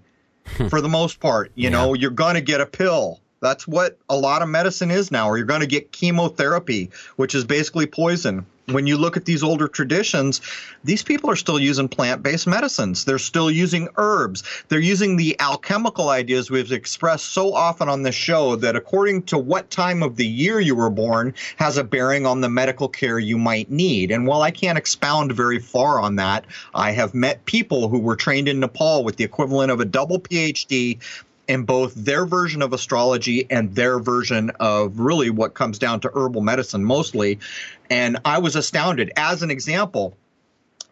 [SPEAKER 1] for the most part. You yeah. know, you're going to get a pill. That's what a lot of medicine is now, or you're going to get chemotherapy, which is basically poison when you look at these older traditions, these people are still using plant based medicines. They're still using herbs. They're using the alchemical ideas we've expressed so often on this show that according to what time of the year you were born has a bearing on the medical care you might need. And while I can't expound very far on that, I have met people who were trained in Nepal with the equivalent of a double PhD in both their version of astrology and their version of really what comes down to herbal medicine mostly. And I was astounded. As an example,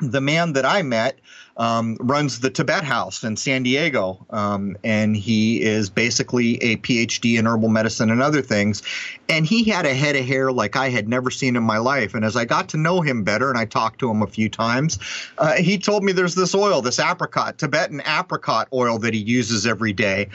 [SPEAKER 1] the man that I met um, runs the Tibet House in San Diego, um, and he is basically a PhD in herbal medicine and other things. And he had a head of hair like I had never seen in my life. And as I got to know him better, and I talked to him a few times, uh, he told me there's this oil, this apricot, Tibetan apricot oil that he uses every day.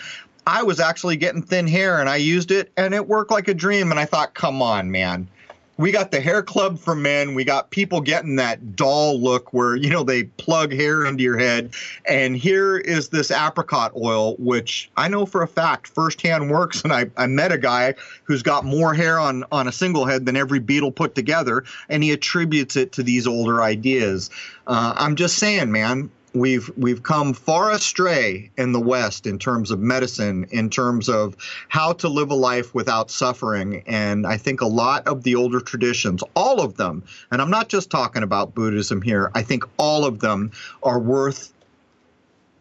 [SPEAKER 1] I was actually getting thin hair, and I used it, and it worked like a dream. And I thought, come on, man we got the hair club for men. We got people getting that doll look where, you know, they plug hair into your head. And here is this apricot oil, which I know for a fact firsthand works. And I, I met a guy who's got more hair on, on a single head than every Beatle put together. And he attributes it to these older ideas. Uh, I'm just saying, man, we've we've come far astray in the west in terms of medicine in terms of how to live a life without suffering. And i think a lot of the older traditions all of them and i'm not just talking about buddhism here i think all of them are worth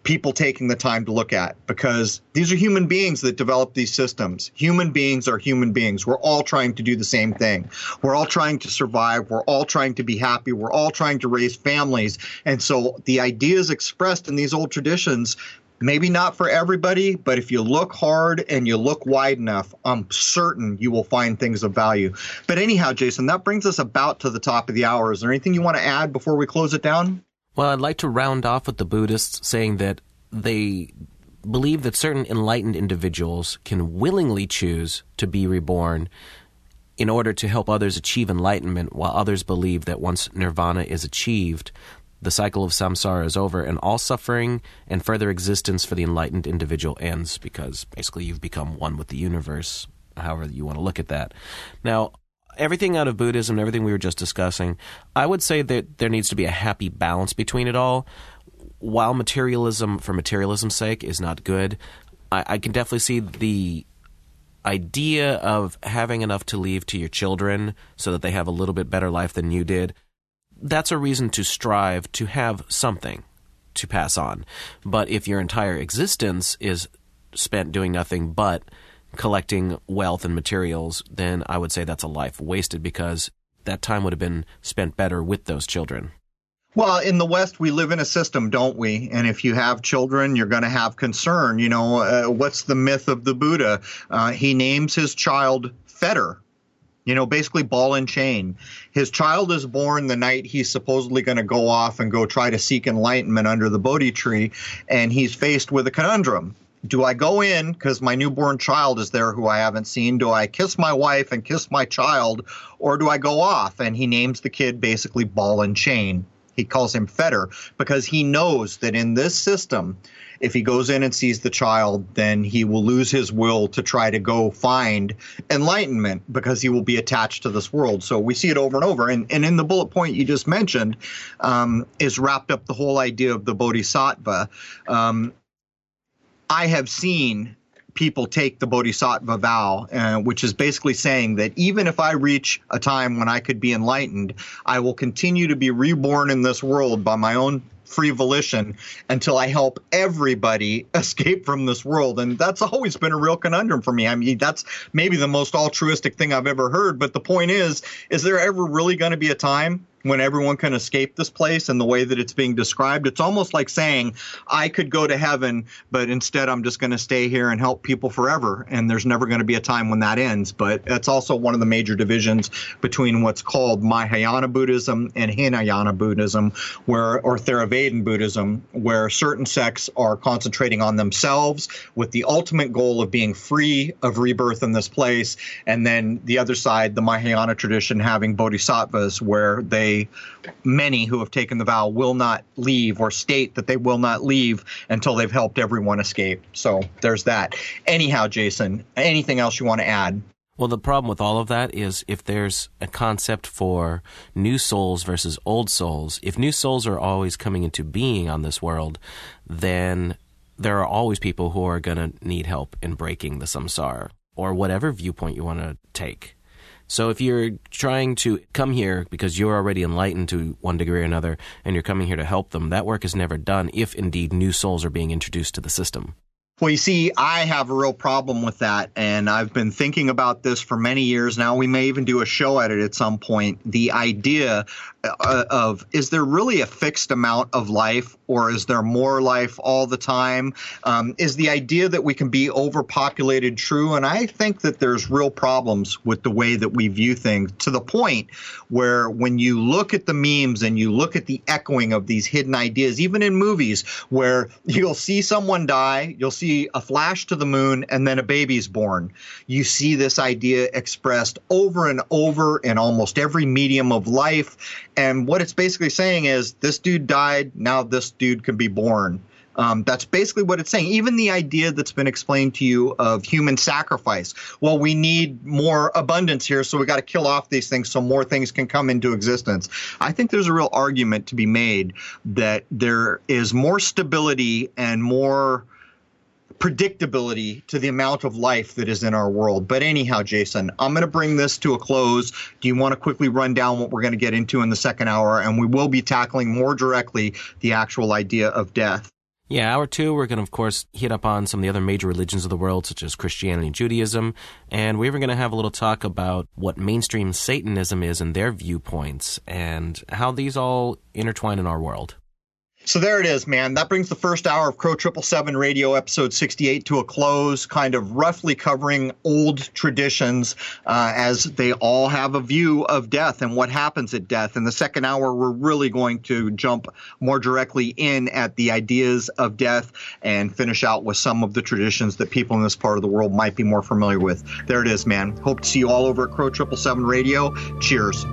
[SPEAKER 1] people taking the time to look at because these are human beings that develop these systems. Human beings are human beings. We're all trying to do the same thing. We're all trying to survive. We're all trying to be happy. We're all trying to raise families. And so the ideas expressed in these old traditions maybe not for everybody, but if you look hard and you look wide enough, I'm certain you will find things of value. But anyhow, Jason, that brings us about to the top of the hour. Is there anything you want to add before we close it down?
[SPEAKER 2] Well, I'd like to round off with the Buddhists saying that they believe that certain enlightened individuals can willingly choose to be reborn in order to help others achieve enlightenment, while others believe that once nirvana is achieved, the cycle of samsara is over and all suffering and further existence for the enlightened individual ends because basically you've become one with the universe, however you want to look at that. Now, everything out of Buddhism, everything we were just discussing, I would say that there needs to be a happy balance between it all. While materialism, for materialism's sake, is not good, I, I can definitely see the idea of having enough to leave to your children so that they have a little bit better life than you did. That's a reason to strive to have something to pass on. But if your entire existence is spent doing nothing but collecting wealth and materials, then I would say that's a life wasted because that time would have been spent better with those children.
[SPEAKER 1] Well, in the West, we live in a system, don't we? And if you have children, you're going to have concern. You know, uh, what's the myth of the Buddha? Uh, he names his child Fetter. You know, basically ball and chain. His child is born the night he's supposedly going to go off and go try to seek enlightenment under the Bodhi tree, and he's faced with a conundrum do I go in because my newborn child is there who I haven't seen? Do I kiss my wife and kiss my child, or do I go off? And he names the kid basically ball and chain. He calls him Fetter because he knows that in this system, if he goes in and sees the child, then he will lose his will to try to go find enlightenment because he will be attached to this world. So we see it over and over. And, and in the bullet point you just mentioned, um, is wrapped up the whole idea of the bodhisattva. Um, I have seen people take the bodhisattva vow, uh, which is basically saying that even if I reach a time when I could be enlightened, I will continue to be reborn in this world by my own free volition until I help everybody escape from this world. And that's always been a real conundrum for me. I mean, that's maybe the most altruistic thing I've ever heard. But the point is, is there ever really going to be a time when everyone can escape this place and the way that it's being described. It's almost like saying, I could go to heaven, but instead I'm just going to stay here and help people forever. And there's never going to be a time when that ends. But that's also one of the major divisions between what's called Mahayana Buddhism and Hinayana Buddhism, where, or Theravadan Buddhism, where certain sects are concentrating on themselves with the ultimate goal of being free of rebirth in this place. And then the other side, the Mahayana tradition, having bodhisattvas, where they many who have taken the vow will not leave or state that they will not leave until they've helped everyone escape. So there's that. Anyhow, Jason, anything else you want to add?
[SPEAKER 2] Well, the problem with all of that is if there's a concept for new souls versus old souls, if new souls are always coming into being on this world, then there are always people who are going to need help in breaking the samsara or whatever viewpoint you want to take. So if you're trying to come here because you're already enlightened to one degree or another and you're coming here to help them, that work is never done if indeed new souls are being introduced to the system.
[SPEAKER 1] Well, you see, I have a real problem with that, and I've been thinking about this for many years now. We may even do a show at it at some point. The idea uh, of is there really a fixed amount of life or is there more life all the time? Um, is the idea that we can be overpopulated true? And I think that there's real problems with the way that we view things to the point where when you look at the memes and you look at the echoing of these hidden ideas, even in movies where you'll see someone die, you'll see a flash to the moon, and then a baby's born. You see this idea expressed over and over in almost every medium of life and what it's basically saying is this dude died, now this dude can be born. Um, that's basically what it's saying. Even the idea that's been explained to you of human sacrifice. Well, we need more abundance here, so we got to kill off these things so more things can come into existence. I think there's a real argument to be made that there is more stability and more predictability to the amount of life that is in our world. But anyhow, Jason, I'm going to bring this to a close. Do you want to quickly run down what we're going to get into in the second hour? And we will be tackling more directly the actual idea of death.
[SPEAKER 2] Yeah, hour two, we're going to, of course, hit up on some of the other major religions of the world, such as Christianity and Judaism. And we're even going to have a little talk about what mainstream Satanism is and their viewpoints and how these all intertwine in our world.
[SPEAKER 1] So there it is, man. That brings the first hour of Crow Triple Seven Radio, episode sixty-eight, to a close. Kind of roughly covering old traditions, uh, as they all have a view of death and what happens at death. In the second hour, we're really going to jump more directly in at the ideas of death and finish out with some of the traditions that people in this part of the world might be more familiar with. There it is, man. Hope to see you all over at Crow Triple Seven Radio. Cheers.